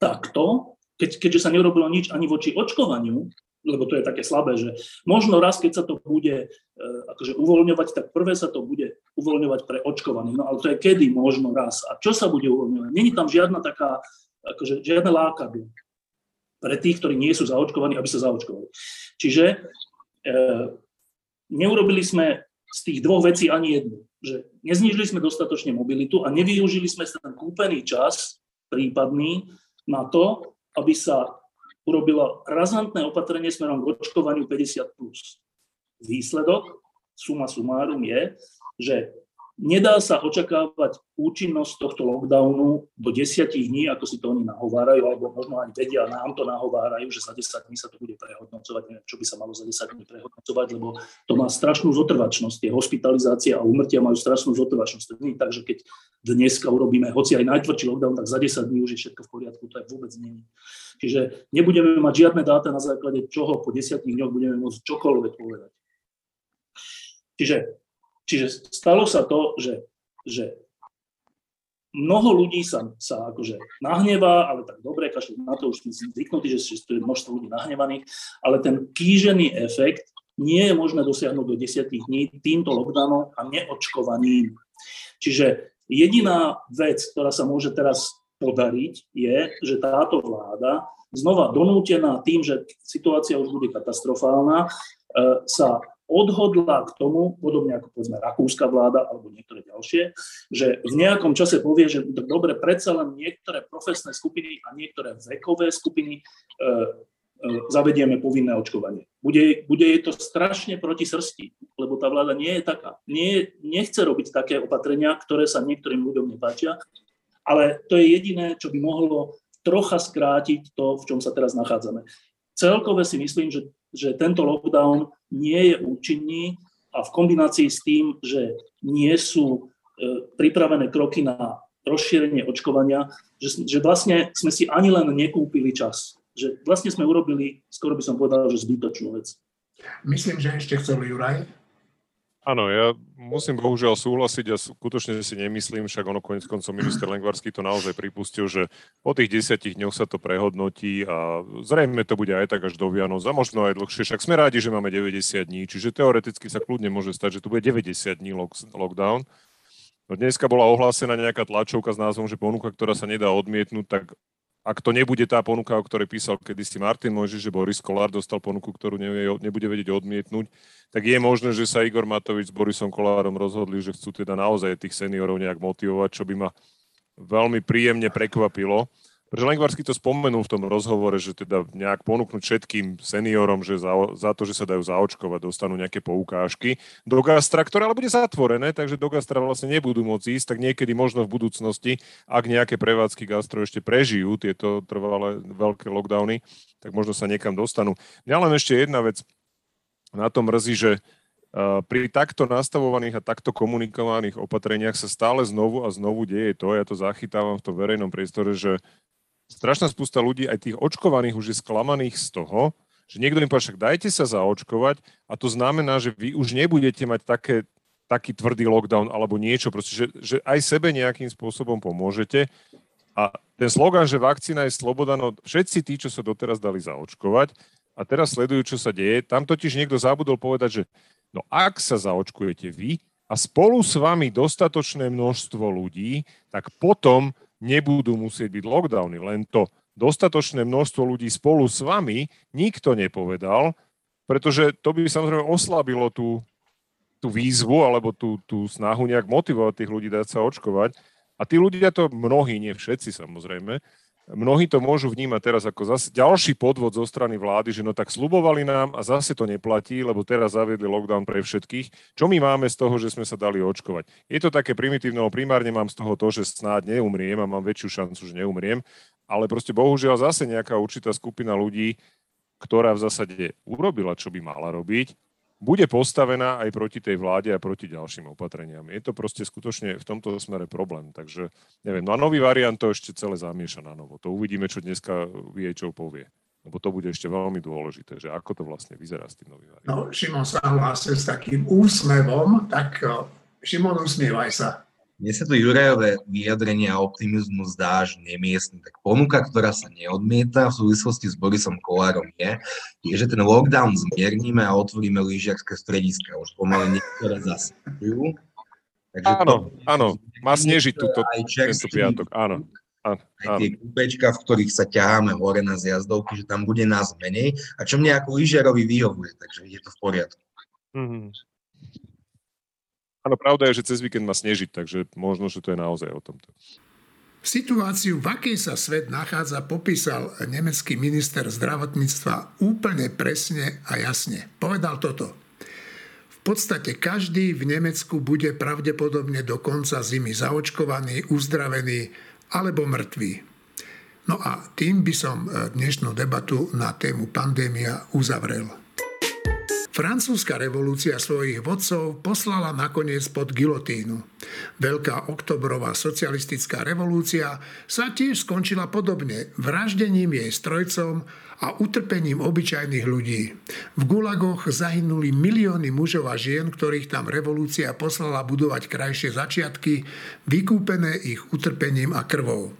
Speaker 11: Takto, keď, keďže sa nerobilo nič ani voči očkovaniu, lebo to je také slabé, že možno raz, keď sa to bude e, akože uvoľňovať, tak prvé sa to bude uvoľňovať pre očkovaných. No ale to je kedy možno raz. A čo sa bude uvoľňovať? Není tam žiadna taká, akože žiadne lákadlo pre tých, ktorí nie sú zaočkovaní, aby sa zaočkovali. Čiže e, neurobili sme z tých dvoch vecí ani jednu že neznižili sme dostatočne mobilitu a nevyužili sme ten kúpený čas prípadný na to, aby sa urobilo razantné opatrenie smerom k očkovaniu 50+. Plus. Výsledok suma sumárum je, že Nedá sa očakávať účinnosť tohto lockdownu do 10 dní, ako si to oni nahovárajú, alebo možno aj vedia, nám to nahovárajú, že za 10 dní sa to bude prehodnocovať. Neviem, čo by sa malo za 10 dní prehodnocovať, lebo to má strašnú zotrvačnosť. Tie hospitalizácie a úmrtia majú strašnú zotrvačnosť. takže keď dneska urobíme hoci aj najtvrdší lockdown, tak za 10 dní už je všetko v poriadku, to je vôbec nie. Čiže nebudeme mať žiadne dáta, na základe čoho po 10 dňoch budeme môcť čokoľvek povedať. Čiže Čiže stalo sa to, že, že mnoho ľudí sa, sa akože nahnevá, ale tak dobre, každý na to už sme zvyknutí, že, že tu je množstvo ľudí nahnevaných, ale ten kýžený efekt nie je možné dosiahnuť do 10 dní týmto lockdownom a neočkovaním. Čiže jediná vec, ktorá sa môže teraz podariť, je, že táto vláda znova donútená tým, že situácia už bude katastrofálna, e, sa odhodla k tomu, podobne ako povedzme rakúska vláda alebo niektoré ďalšie, že v nejakom čase povie, že dobre, predsa len niektoré profesné skupiny a niektoré vekové skupiny e, e, zavedieme povinné očkovanie. Bude, bude je to strašne proti srsti, lebo tá vláda nie je taká. Nie, nechce robiť také opatrenia, ktoré sa niektorým ľuďom nepáčia, ale to je jediné, čo by mohlo trocha skrátiť to, v čom sa teraz nachádzame. Celkové si myslím, že že tento lockdown nie je účinný a v kombinácii s tým, že nie sú e, pripravené kroky na rozšírenie očkovania, že, že vlastne sme si ani len nekúpili čas. Že vlastne sme urobili, skoro by som povedal, že zbytočnú vec.
Speaker 1: Myslím, že ešte chcel Juraj.
Speaker 10: Áno, ja musím bohužiaľ súhlasiť a skutočne si nemyslím, však ono konec koncov minister Lengvarský to naozaj pripustil, že po tých desiatich dňoch sa to prehodnotí a zrejme to bude aj tak až do Vianoc a možno aj dlhšie. Však sme rádi, že máme 90 dní, čiže teoreticky sa kľudne môže stať, že tu bude 90 dní lockdown. No dneska bola ohlásená nejaká tlačovka s názvom, že ponuka, ktorá sa nedá odmietnúť, tak ak to nebude tá ponuka, o ktorej písal kedysi Martin Mojžiš, že Boris Kolár dostal ponuku, ktorú nevie, nebude vedieť odmietnúť, tak je možné, že sa Igor Matovič s Borisom Kolárom rozhodli, že chcú teda naozaj tých seniorov nejak motivovať, čo by ma veľmi príjemne prekvapilo. Pretože Lengvarsky to spomenul v tom rozhovore, že teda nejak ponúknuť všetkým seniorom, že za, za to, že sa dajú zaočkovať, dostanú nejaké poukážky do gastra, ktoré ale bude zatvorené, takže do gastra vlastne nebudú môcť ísť, tak niekedy možno v budúcnosti, ak nejaké prevádzky gastro ešte prežijú tieto trvalé veľké lockdowny, tak možno sa niekam dostanú. Mňa len ešte jedna vec na tom mrzí, že pri takto nastavovaných a takto komunikovaných opatreniach sa stále znovu a znovu deje to, ja to zachytávam v tom verejnom priestore, že strašná spústa ľudí, aj tých očkovaných, už je sklamaných z toho, že niekto im povie, však dajte sa zaočkovať a to znamená, že vy už nebudete mať také, taký tvrdý lockdown alebo niečo, proste, že, že aj sebe nejakým spôsobom pomôžete. A ten slogan, že vakcína je sloboda, no všetci tí, čo sa doteraz dali zaočkovať a teraz sledujú, čo sa deje, tam totiž niekto zabudol povedať, že no ak sa zaočkujete vy a spolu s vami dostatočné množstvo ľudí, tak potom nebudú musieť byť lockdowny, len to dostatočné množstvo ľudí spolu s vami nikto nepovedal, pretože to by samozrejme oslabilo tú, tú výzvu alebo tú, tú snahu nejak motivovať tých ľudí dať sa očkovať. A tí ľudia to, mnohí, nie všetci samozrejme, mnohí to môžu vnímať teraz ako zase ďalší podvod zo strany vlády, že no tak slubovali nám a zase to neplatí, lebo teraz zaviedli lockdown pre všetkých. Čo my máme z toho, že sme sa dali očkovať? Je to také primitívne, primárne mám z toho to, že snáď neumriem a mám väčšiu šancu, že neumriem, ale proste bohužiaľ zase nejaká určitá skupina ľudí, ktorá v zásade urobila, čo by mala robiť, bude postavená aj proti tej vláde a proti ďalším opatreniam. Je to proste skutočne v tomto smere problém. Takže neviem, no a nový variant to ešte celé zamieša na novo. To uvidíme, čo dneska VHO povie. Lebo to bude ešte veľmi dôležité, že ako to vlastne vyzerá s tým novým variantom.
Speaker 1: No, Šimon sa hlásil s takým úsmevom, tak Šimon, usmievaj sa.
Speaker 8: Mne sa to Jurajové vyjadrenie a optimizmus zdá, že nemiestný. Tak ponuka, ktorá sa neodmieta v súvislosti s Borisom Kolárom je, je, že ten lockdown zmierníme a otvoríme lyžiarské strediska. Už pomaly niektoré zasahujú.
Speaker 10: áno, to, áno, má snežiť túto, tento piatok, áno.
Speaker 8: Áno, aj tie kúpečka, v ktorých sa ťaháme hore na zjazdovky, že tam bude nás menej a čo mne ako lyžiarovi vyhovuje, takže je to v poriadku. Mm-hmm.
Speaker 10: Áno, pravda je, že cez víkend má snežiť, takže možno, že to je naozaj o tomto.
Speaker 1: Situáciu, v akej sa svet nachádza, popísal nemecký minister zdravotníctva úplne presne a jasne. Povedal toto. V podstate každý v Nemecku bude pravdepodobne do konca zimy zaočkovaný, uzdravený alebo mŕtvý. No a tým by som e, dnešnú debatu na tému pandémia uzavrel. Francúzska revolúcia svojich vodcov poslala nakoniec pod gilotínu. Veľká oktobrová socialistická revolúcia sa tiež skončila podobne, vraždením jej strojcom a utrpením obyčajných ľudí. V gulagoch zahynuli milióny mužov a žien, ktorých tam revolúcia poslala budovať krajšie začiatky, vykúpené ich utrpením a krvou.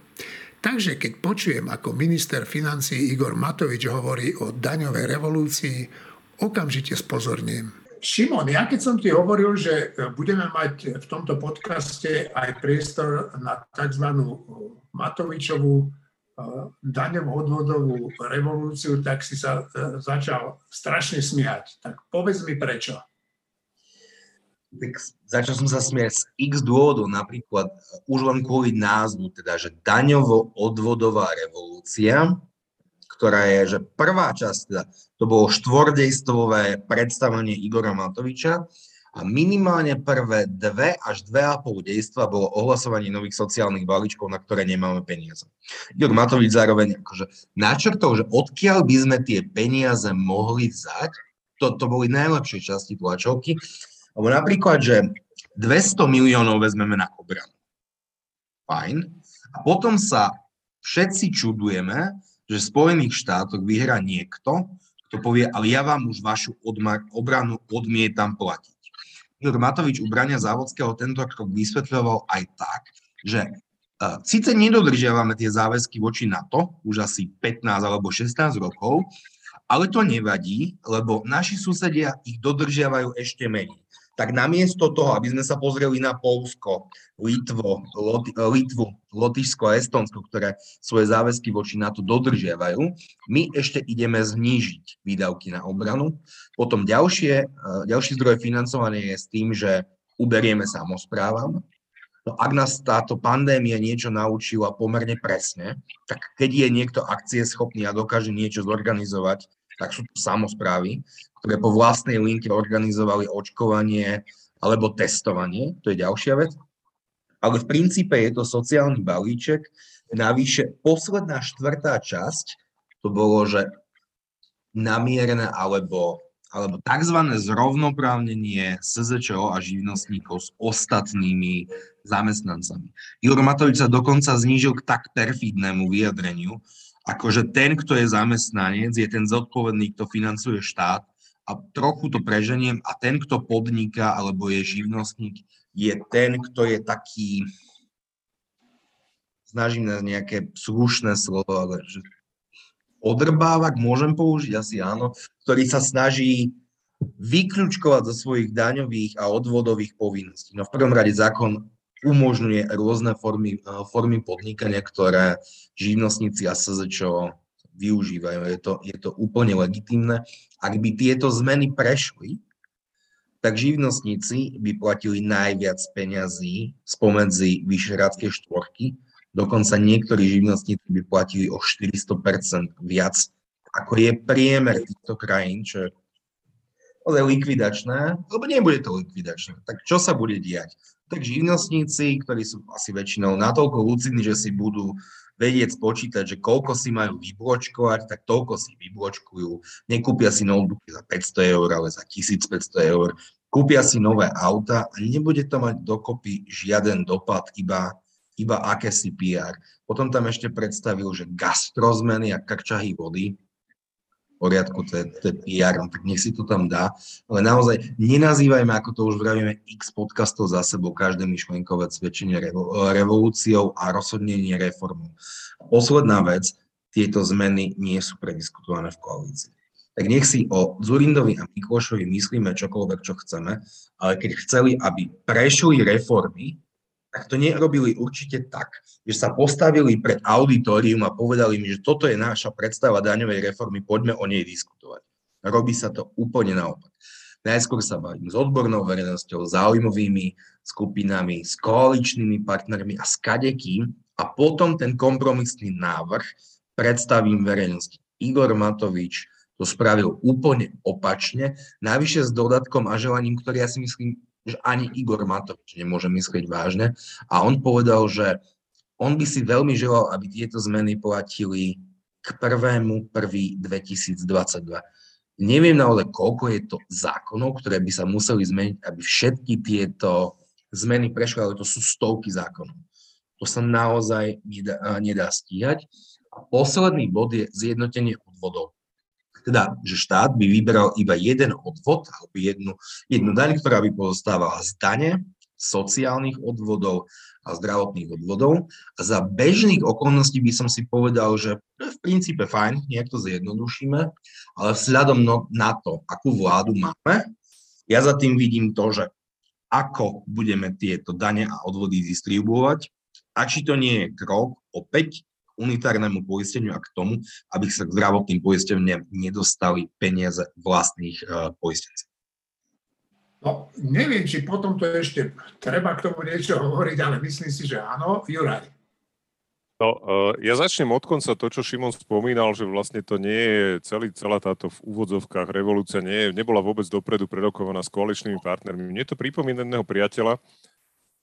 Speaker 1: Takže keď počujem, ako minister financí Igor Matovič hovorí o daňovej revolúcii, okamžite spozorním. Šimon, ja keď som ti hovoril, že budeme mať v tomto podcaste aj priestor na tzv. Matovičovú daňovú odvodovú revolúciu, tak si sa e, začal strašne smiať. Tak povedz mi prečo.
Speaker 8: Tak začal som sa smiať z x dôvodov, napríklad už len kvôli názvu, teda, že daňovo-odvodová revolúcia, ktorá je, že prvá časť, teda, to bolo štvordejstvové predstavenie Igora Matoviča a minimálne prvé dve až dve a pol dejstva bolo ohlasovanie nových sociálnych balíčkov, na ktoré nemáme peniaze. Igor Matovič zároveň akože načrtol, že odkiaľ by sme tie peniaze mohli vzať, to, to boli najlepšie časti tlačovky, lebo napríklad, že 200 miliónov vezmeme na obranu. Fajn. A potom sa všetci čudujeme, že v Spojených štátoch vyhrá niekto, kto povie, ale ja vám už vašu odmar, obranu odmietam platiť. Igor Matovič u Brania Závodského tento krok vysvetľoval aj tak, že uh, síce nedodržiavame tie záväzky voči NATO už asi 15 alebo 16 rokov, ale to nevadí, lebo naši susedia ich dodržiavajú ešte menej tak namiesto toho, aby sme sa pozreli na Polsko, Litvo, Lot, Litvu, Lotyšsko a Estonsko, ktoré svoje záväzky voči NATO dodržiavajú, my ešte ideme znížiť výdavky na obranu. Potom ďalšie, eh, ďalší zdroj financovania je s tým, že uberieme samozprávam. No ak nás táto pandémia niečo naučila pomerne presne, tak keď je niekto akcie schopný a dokáže niečo zorganizovať, tak sú to samozprávy ktoré po vlastnej linke organizovali očkovanie alebo testovanie, to je ďalšia vec. Ale v princípe je to sociálny balíček. Navyše posledná štvrtá časť, to bolo, že namierené alebo, alebo tzv. zrovnoprávnenie SZČO a živnostníkov s ostatnými zamestnancami. Igor Matovič sa dokonca znížil k tak perfidnému vyjadreniu, akože ten, kto je zamestnanec, je ten zodpovedný, kto financuje štát a trochu to preženiem a ten, kto podniká alebo je živnostník, je ten, kto je taký, snažím na nejaké slušné slovo, ale že odrbávak, môžem použiť, asi áno, ktorý sa snaží vyklúčkovať zo svojich daňových a odvodových povinností. No v prvom rade zákon umožňuje rôzne formy, formy podnikania, ktoré živnostníci a SZČO využívajú. Je to, je to úplne legitimné. Ak by tieto zmeny prešli, tak živnostníci by platili najviac peňazí spomedzi vyšeráckej štvorky. Dokonca niektorí živnostníci by platili o 400% viac, ako je priemer týchto krajín, čo je likvidačné, lebo nebude to likvidačné. Tak čo sa bude diať? Tak živnostníci, ktorí sú asi väčšinou natoľko lucidní, že si budú vedieť spočítať, že koľko si majú vybločkovať, tak toľko si vybločkujú. Nekúpia si notebooky za 500 eur, ale za 1500 eur. Kúpia si nové auta a nebude to mať dokopy žiaden dopad, iba, iba akési PR. Potom tam ešte predstavil, že gastrozmeny a krčahy vody, poriadku, to je, to je PR, no, tak nech si to tam dá. Ale naozaj nenazývajme, ako to už vravíme, x podcastov za sebou, každé myšlenkové cvičenie revo, revolúciou a rozhodne reformou. Posledná vec, tieto zmeny nie sú prediskutované v koalícii. Tak nech si o Zurindovi a Miklošovi myslíme čokoľvek, čo chceme, ale keď chceli, aby prešli reformy, tak to nerobili určite tak, že sa postavili pred auditorium a povedali mi, že toto je naša predstava daňovej reformy, poďme o nej diskutovať. Robí sa to úplne naopak. Najskôr sa bavím s odbornou verejnosťou, záujmovými skupinami, s koaličnými partnermi a s kadekým a potom ten kompromisný návrh predstavím verejnosti. Igor Matovič to spravil úplne opačne, navyše s dodatkom a želaním, ktorý ja si myslím, že ani Igor Matovič nemôže myslieť vážne. A on povedal, že on by si veľmi želal, aby tieto zmeny platili k 1.1.2022. Neviem naozaj, koľko je to zákonov, ktoré by sa museli zmeniť, aby všetky tieto zmeny prešli, ale to sú stovky zákonov. To sa naozaj nedá, nedá stíhať. A posledný bod je zjednotenie odvodov teda, že štát by vyberal iba jeden odvod alebo jednu, jednu daň, ktorá by pozostávala z dane, sociálnych odvodov a zdravotných odvodov. A za bežných okolností by som si povedal, že v princípe fajn, nejak to zjednodušíme, ale vzhľadom no, na to, akú vládu máme, ja za tým vidím to, že ako budeme tieto dane a odvody distribuovať a či to nie je krok opäť unitárnemu poisteniu a k tomu, aby sa k zdravotným poisteniam nedostali peniaze vlastných uh, poistencov.
Speaker 1: No, neviem, či potom to ešte treba k tomu niečo hovoriť, ale myslím si, že áno. Juraj.
Speaker 10: No, uh, ja začnem od konca to, čo Šimon spomínal, že vlastne to nie je celý, celá táto v úvodzovkách revolúcia, nie, nebola vôbec dopredu prerokovaná s koaličnými partnermi. Mne to pripomína jedného priateľa,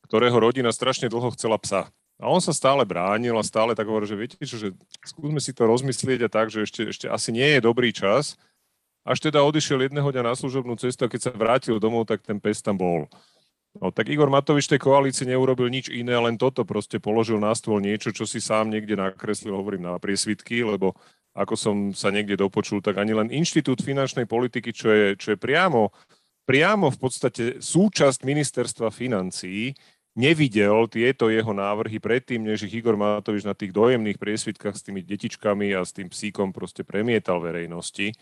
Speaker 10: ktorého rodina strašne dlho chcela psa. A on sa stále bránil a stále tak hovoril, že viete čo, že skúsme si to rozmyslieť a tak, že ešte, ešte asi nie je dobrý čas. Až teda odišiel jedného dňa na služobnú cestu a keď sa vrátil domov, tak ten pes tam bol. No tak Igor Matovič tej koalícii neurobil nič iné, len toto proste položil na stôl niečo, čo si sám niekde nakreslil, hovorím na priesvitky, lebo ako som sa niekde dopočul, tak ani len Inštitút finančnej politiky, čo je, čo je priamo, priamo v podstate súčasť ministerstva financií, nevidel tieto jeho návrhy predtým, než ich Igor Matovič na tých dojemných priesvitkách s tými detičkami a s tým psíkom proste premietal verejnosti.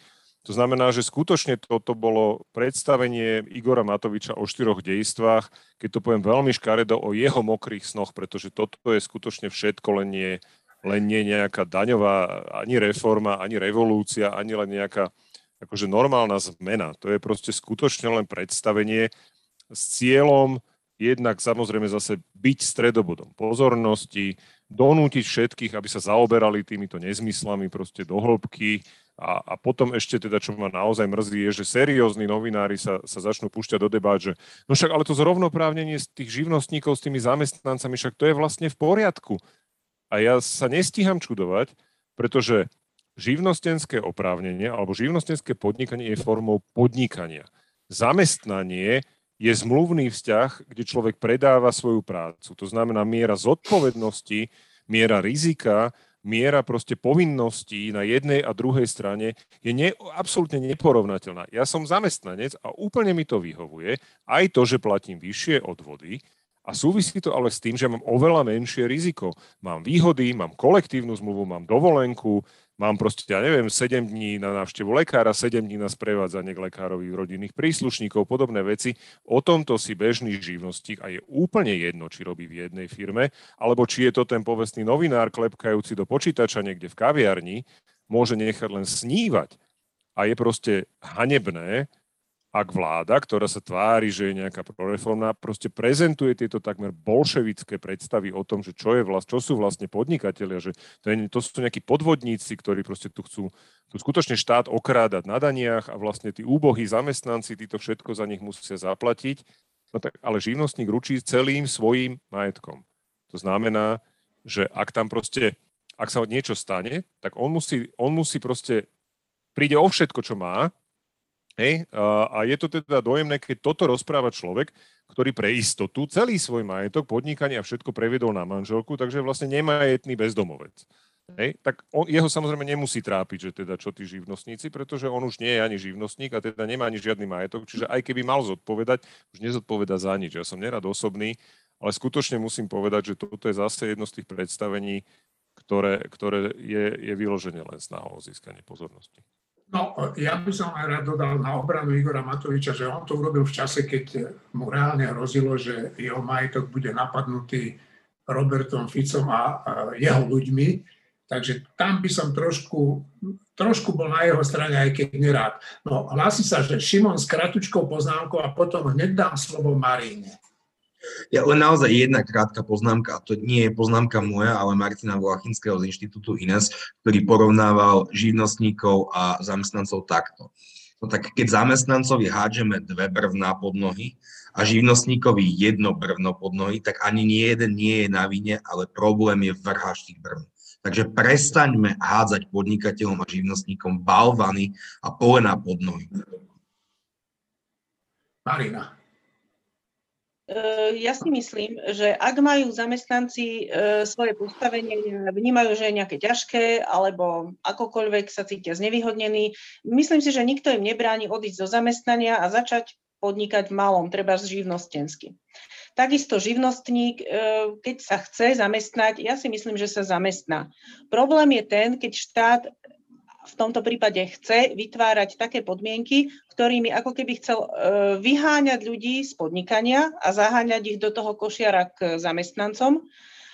Speaker 10: To znamená, že skutočne toto bolo predstavenie Igora Matoviča o štyroch dejstvách, keď to poviem veľmi škaredo, o jeho mokrých snoch, pretože toto je skutočne všetko, len nie, len nie nejaká daňová ani reforma, ani revolúcia, ani len nejaká akože normálna zmena. To je proste skutočne len predstavenie s cieľom jednak samozrejme zase byť stredobodom pozornosti, donútiť všetkých, aby sa zaoberali týmito nezmyslami proste do hĺbky a, a potom ešte teda, čo ma naozaj mrzí, je, že seriózni novinári sa, sa začnú púšťať do debát, že no však ale to zrovnoprávnenie z tých živnostníkov s tými zamestnancami, však to je vlastne v poriadku. A ja sa nestíham čudovať, pretože živnostenské oprávnenie alebo živnostenské podnikanie je formou podnikania. Zamestnanie je zmluvný vzťah, kde človek predáva svoju prácu. To znamená miera zodpovednosti, miera rizika, miera proste povinností na jednej a druhej strane je ne, absolútne neporovnateľná. Ja som zamestnanec a úplne mi to vyhovuje, aj to, že platím vyššie odvody, a súvisí to ale s tým, že mám oveľa menšie riziko. Mám výhody, mám kolektívnu zmluvu, mám dovolenku, mám proste, ja neviem, 7 dní na návštevu lekára, 7 dní na sprevádzanie k lekárovi rodinných príslušníkov, podobné veci. O tomto si bežný živnostník a je úplne jedno, či robí v jednej firme, alebo či je to ten povestný novinár klepkajúci do počítača niekde v kaviarni, môže nechať len snívať. A je proste hanebné, ak vláda, ktorá sa tvári, že je nejaká proreformná, proste prezentuje tieto takmer bolševické predstavy o tom, že čo, je vlast, čo sú vlastne podnikatelia, že to, je, to sú nejakí podvodníci, ktorí proste tu chcú tu skutočne štát okrádať na daniach a vlastne tí úbohí zamestnanci, títo všetko za nich musia zaplatiť. No tak, ale živnostník ručí celým svojim majetkom. To znamená, že ak tam proste, ak sa niečo stane, tak on musí, on musí proste, príde o všetko, čo má, Hej? A je to teda dojemné, keď toto rozpráva človek, ktorý pre istotu celý svoj majetok, podnikanie a všetko previedol na manželku, takže vlastne nemajetný bezdomovec. Hej? Tak on, jeho samozrejme nemusí trápiť, že teda čo tí živnostníci, pretože on už nie je ani živnostník a teda nemá ani žiadny majetok, čiže aj keby mal zodpovedať, už nezodpoveda za nič. Ja som nerad osobný, ale skutočne musím povedať, že toto je zase jedno z tých predstavení, ktoré, ktoré je, je vyložené len snahou o získanie pozornosti.
Speaker 1: No, ja by som aj rád dodal na obranu Igora Matoviča, že on to urobil v čase, keď mu reálne hrozilo, že jeho majetok bude napadnutý Robertom Ficom a jeho ľuďmi. Takže tam by som trošku, trošku bol na jeho strane, aj keď nerád. No, hlási sa, že Šimon s kratučkou poznámkou a potom hneď dám slovo Maríne.
Speaker 8: Ja len naozaj jedna krátka poznámka, to nie je poznámka moja, ale Martina Vlachinského z Inštitútu INES, ktorý porovnával živnostníkov a zamestnancov takto. No tak keď zamestnancovi hádžeme dve brvná pod nohy a živnostníkovi jedno brvno pod nohy, tak ani nie jeden nie je na vine, ale problém je v vrháš tých brvn. Takže prestaňme hádzať podnikateľom a živnostníkom balvany a polená pod nohy.
Speaker 1: Marina.
Speaker 7: E, ja si myslím, že ak majú zamestnanci e, svoje postavenie, vnímajú, že je nejaké ťažké, alebo akokoľvek sa cítia znevýhodnení, myslím si, že nikto im nebráni odísť zo zamestnania a začať podnikať v malom, treba živnostensky. Takisto živnostník, e, keď sa chce zamestnať, ja si myslím, že sa zamestná. Problém je ten, keď štát v tomto prípade chce vytvárať také podmienky, ktorými ako keby chcel e, vyháňať ľudí z podnikania a zaháňať ich do toho košiara k zamestnancom.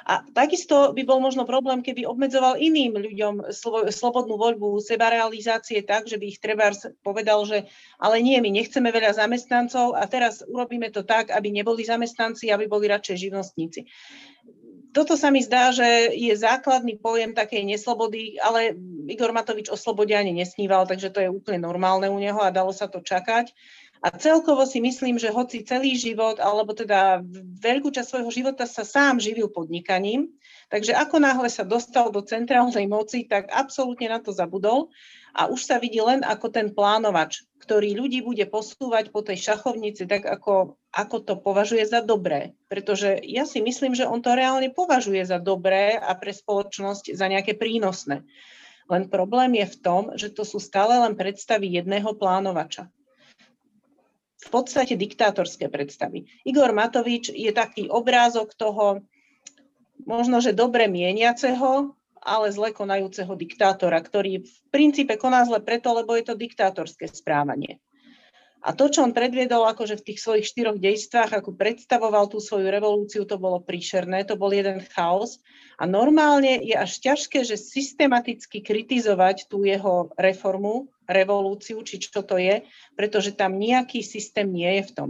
Speaker 7: A takisto by bol možno problém, keby obmedzoval iným ľuďom slobodnú voľbu sebarealizácie tak, že by ich treba povedal, že ale nie, my nechceme veľa zamestnancov a teraz urobíme to tak, aby neboli zamestnanci, aby boli radšej živnostníci toto sa mi zdá, že je základný pojem takej neslobody, ale Igor Matovič o slobode ani nesníval, takže to je úplne normálne u neho a dalo sa to čakať. A celkovo si myslím, že hoci celý život, alebo teda veľkú časť svojho života sa sám živil podnikaním, takže ako náhle sa dostal do centrálnej moci, tak absolútne na to zabudol a už sa vidí len ako ten plánovač, ktorý ľudí bude posúvať po tej šachovnici tak, ako, ako to považuje za dobré. Pretože ja si myslím, že on to reálne považuje za dobré a pre spoločnosť za nejaké prínosné. Len problém je v tom, že to sú stále len predstavy jedného plánovača v podstate diktátorské predstavy. Igor Matovič je taký obrázok toho, možno, že dobre mieniaceho, ale zle konajúceho diktátora, ktorý v princípe koná zle preto, lebo je to diktátorské správanie. A to, čo on predviedol akože v tých svojich štyroch dejstvách, ako predstavoval tú svoju revolúciu, to bolo príšerné, to bol jeden chaos. A normálne je až ťažké, že systematicky kritizovať tú jeho reformu, revolúciu, či čo to je, pretože tam nejaký systém nie je v tom.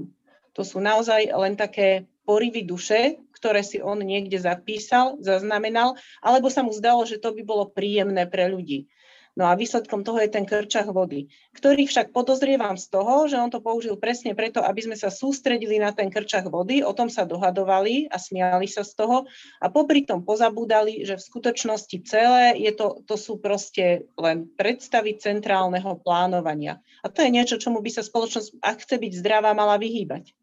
Speaker 7: To sú naozaj len také porivy duše, ktoré si on niekde zapísal, zaznamenal, alebo sa mu zdalo, že to by bolo príjemné pre ľudí. No a výsledkom toho je ten krčach vody, ktorý však podozrievam z toho, že on to použil presne preto, aby sme sa sústredili na ten krčach vody, o tom sa dohadovali a smiali sa z toho a popri tom pozabúdali, že v skutočnosti celé je to, to sú proste len predstavy centrálneho plánovania. A to je niečo, čomu by sa spoločnosť, ak chce byť zdravá, mala vyhýbať.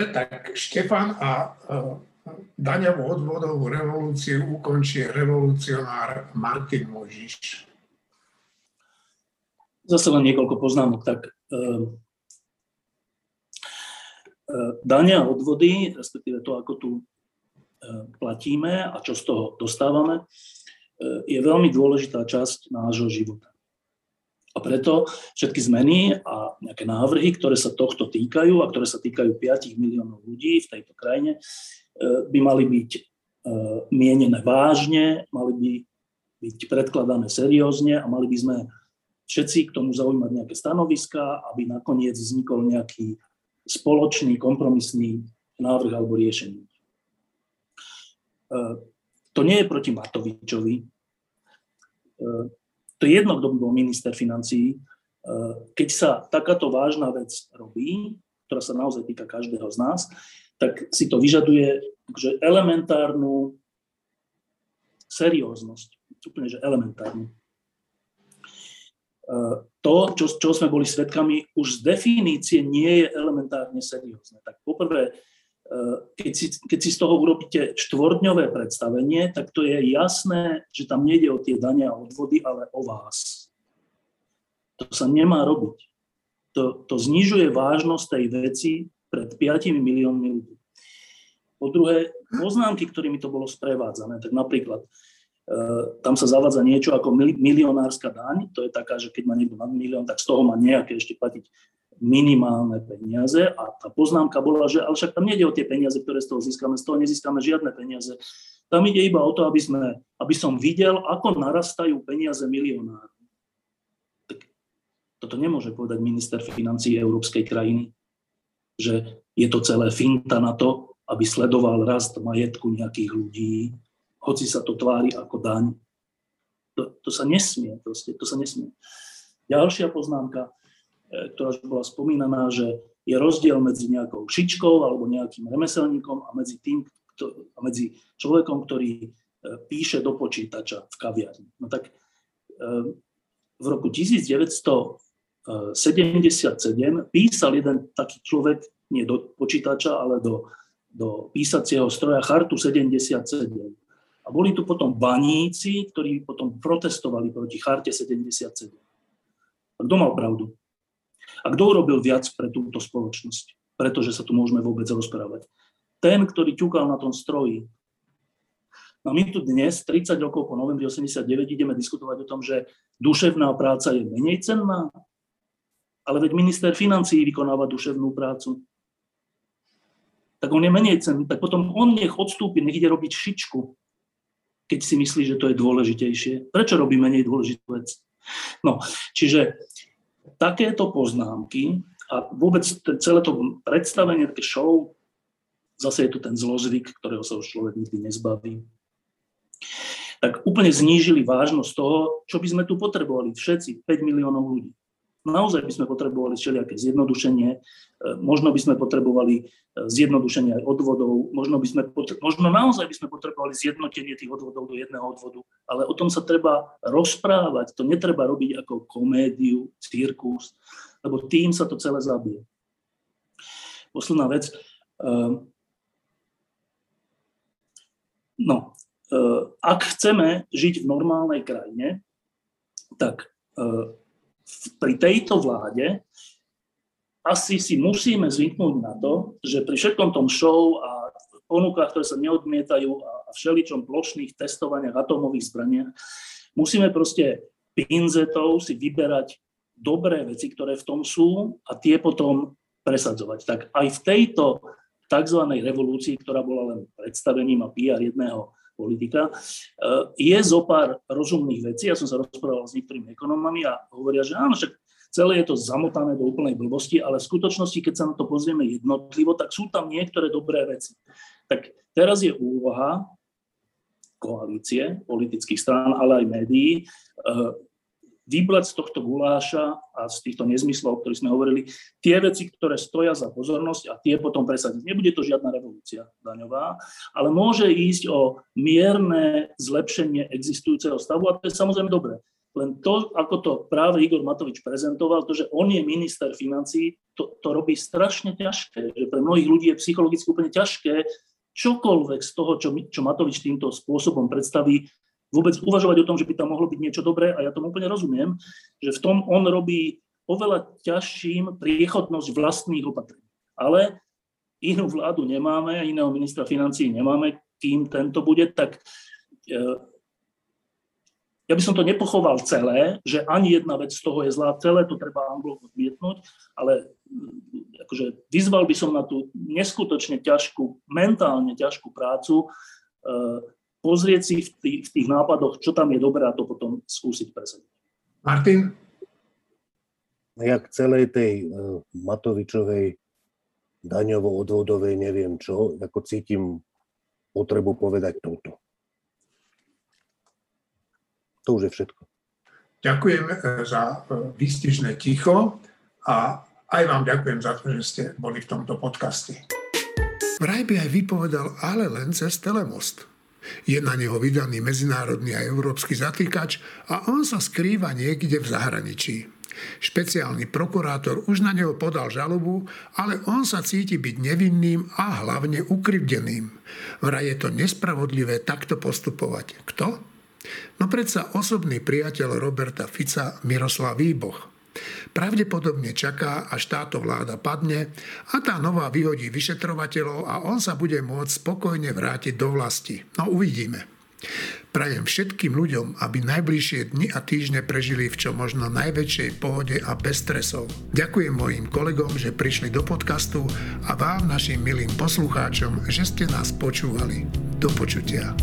Speaker 1: Tak Štefan a daňovú odvodovú revolúciu ukončí revolucionár Martin Možiš.
Speaker 11: Zase len niekoľko poznámok. Tak, e, dania a odvody, respektíve to, ako tu e, platíme a čo z toho dostávame, e, je veľmi dôležitá časť nášho života. A preto všetky zmeny a nejaké návrhy, ktoré sa tohto týkajú a ktoré sa týkajú 5 miliónov ľudí v tejto krajine, E, by mali byť e, mienené vážne, mali by byť predkladané seriózne a mali by sme všetci k tomu zaujímať nejaké stanoviska, aby nakoniec vznikol nejaký spoločný, kompromisný návrh alebo riešenie. E, to nie je proti Matovičovi. To je jedno, kto bol minister financií. Keď sa takáto vážna vec robí, ktorá sa naozaj týka každého z nás, tak si to vyžaduje že elementárnu serióznosť. Úplne, že elementárnu. E, to, čo, čo sme boli svetkami, už z definície nie je elementárne seriózne. Tak poprvé, e, keď si, keď si z toho urobíte štvordňové predstavenie, tak to je jasné, že tam nejde o tie dania a odvody, ale o vás. To sa nemá robiť. To, to znižuje vážnosť tej veci pred 5 miliónmi ľudí. Po druhé, poznámky, ktorými to bolo sprevádzané, tak napríklad e, tam sa zavádza niečo ako milionárska daň, to je taká, že keď má niekto nad milión, tak z toho má nejaké ešte platiť minimálne peniaze a tá poznámka bola, že ale však tam nejde o tie peniaze, ktoré z toho získame, z toho nezískame žiadne peniaze. Tam ide iba o to, aby, sme, aby som videl, ako narastajú peniaze milionárov. Tak toto nemôže povedať minister financí európskej krajiny. Že je to celé finta na to, aby sledoval rast majetku nejakých ľudí, hoci sa to tvári ako daň. To, to sa nesmie, proste, to sa nesmie. Ďalšia poznámka, e, ktorá už bola spomínaná, že je rozdiel medzi nejakou šičkou alebo nejakým remeselníkom a medzi tým, a medzi človekom, ktorý e, píše do počítača v kaviarni. No tak e, v roku 1977 písal jeden taký človek, nie do počítača, ale do, do písacieho stroja Chartu 77. A boli tu potom baníci, ktorí potom protestovali proti Charte 77. A kto mal pravdu? A kto urobil viac pre túto spoločnosť? Pretože sa tu môžeme vôbec rozprávať. Ten, ktorý ťukal na tom stroji. No my tu dnes, 30 rokov po novembri 89, ideme diskutovať o tom, že duševná práca je menej cenná, ale veď minister financí vykonáva duševnú prácu. Tak on je menej cenný, tak potom on nech odstúpi, nech ide robiť šičku, keď si myslí, že to je dôležitejšie. Prečo robí menej dôležitú vec? No, čiže takéto poznámky a vôbec celé to predstavenie, také show, zase je to ten zlozvyk, ktorého sa už človek nikdy nezbaví, tak úplne znížili vážnosť toho, čo by sme tu potrebovali všetci, 5 miliónov ľudí. Naozaj by sme potrebovali všelijaké zjednodušenie, e, možno by sme potrebovali e, zjednodušenie aj odvodov, možno, by sme možno naozaj by sme potrebovali zjednotenie tých odvodov do jedného odvodu, ale o tom sa treba rozprávať, to netreba robiť ako komédiu, cirkus, lebo tým sa to celé zabije. Posledná vec. E, no, ak chceme žiť v normálnej krajine, tak pri tejto vláde asi si musíme zvyknúť na to, že pri všetkom tom show a ponukách, ktoré sa neodmietajú a všeličom plošných testovaniach atomových zbraniach, musíme proste pinzetou si vyberať dobré veci, ktoré v tom sú a tie potom presadzovať. Tak aj v tejto tzv. revolúcii, ktorá bola len predstavením a PR jedného politika. Eh, je zo pár rozumných vecí, ja som sa rozprával s niektorými ekonomami a hovoria, že áno, však celé je to zamotané do úplnej blbosti, ale v skutočnosti, keď sa na to pozrieme jednotlivo, tak sú tam niektoré dobré veci. Tak teraz je úloha koalície, politických strán, ale aj médií, vybrať z tohto guláša a z týchto nezmyslov, o ktorých sme hovorili, tie veci, ktoré stoja za pozornosť a tie potom presadiť. Nebude to žiadna revolúcia daňová, ale môže ísť o mierne zlepšenie existujúceho stavu a to je samozrejme dobré. Len to, ako to práve Igor Matovič prezentoval, to, že on je minister financí, to, to robí strašne ťažké. Že pre mnohých ľudí je psychologicky úplne ťažké čokoľvek z toho, čo, čo Matovič týmto spôsobom predstaví, vôbec uvažovať o tom, že by tam mohlo byť niečo dobré a ja tomu úplne rozumiem, že v tom on robí oveľa ťažším priechodnosť vlastných opatrení. Ale inú vládu nemáme, iného ministra financí nemáme, kým tento bude, tak e, ja by som to nepochoval celé, že ani jedna vec z toho je zlá, celé to treba Anglo odmietnúť, ale mm, akože vyzval by som na tú neskutočne ťažkú, mentálne ťažkú prácu e, pozrieť si v tých, v tých nápadoch, čo tam je dobré a to potom skúsiť presadiť.
Speaker 1: Martin?
Speaker 9: Ja k celej tej uh, Matovičovej daňovo-odvodovej neviem čo, ako cítim potrebu povedať toto. To už je všetko.
Speaker 1: Ďakujem e, za e, výstižné ticho a aj vám ďakujem za to, že ste boli v tomto podcaste. Vraj by aj vypovedal, ale len cez telemost. Je na neho vydaný medzinárodný a európsky zatýkač a on sa skrýva niekde v zahraničí. Špeciálny prokurátor už na neho podal žalobu, ale on sa cíti byť nevinným a hlavne ukrivdeným. Vraj je to nespravodlivé takto postupovať. Kto? No predsa osobný priateľ Roberta Fica Miroslav Výboch. Pravdepodobne čaká, až táto vláda padne a tá nová vyhodí vyšetrovateľov a on sa bude môcť spokojne vrátiť do vlasti. No uvidíme. Prajem všetkým ľuďom, aby najbližšie dni a týždne prežili v čo možno najväčšej pohode a bez stresov. Ďakujem mojim kolegom, že prišli do podcastu a vám, našim milým poslucháčom, že ste nás počúvali. Do počutia.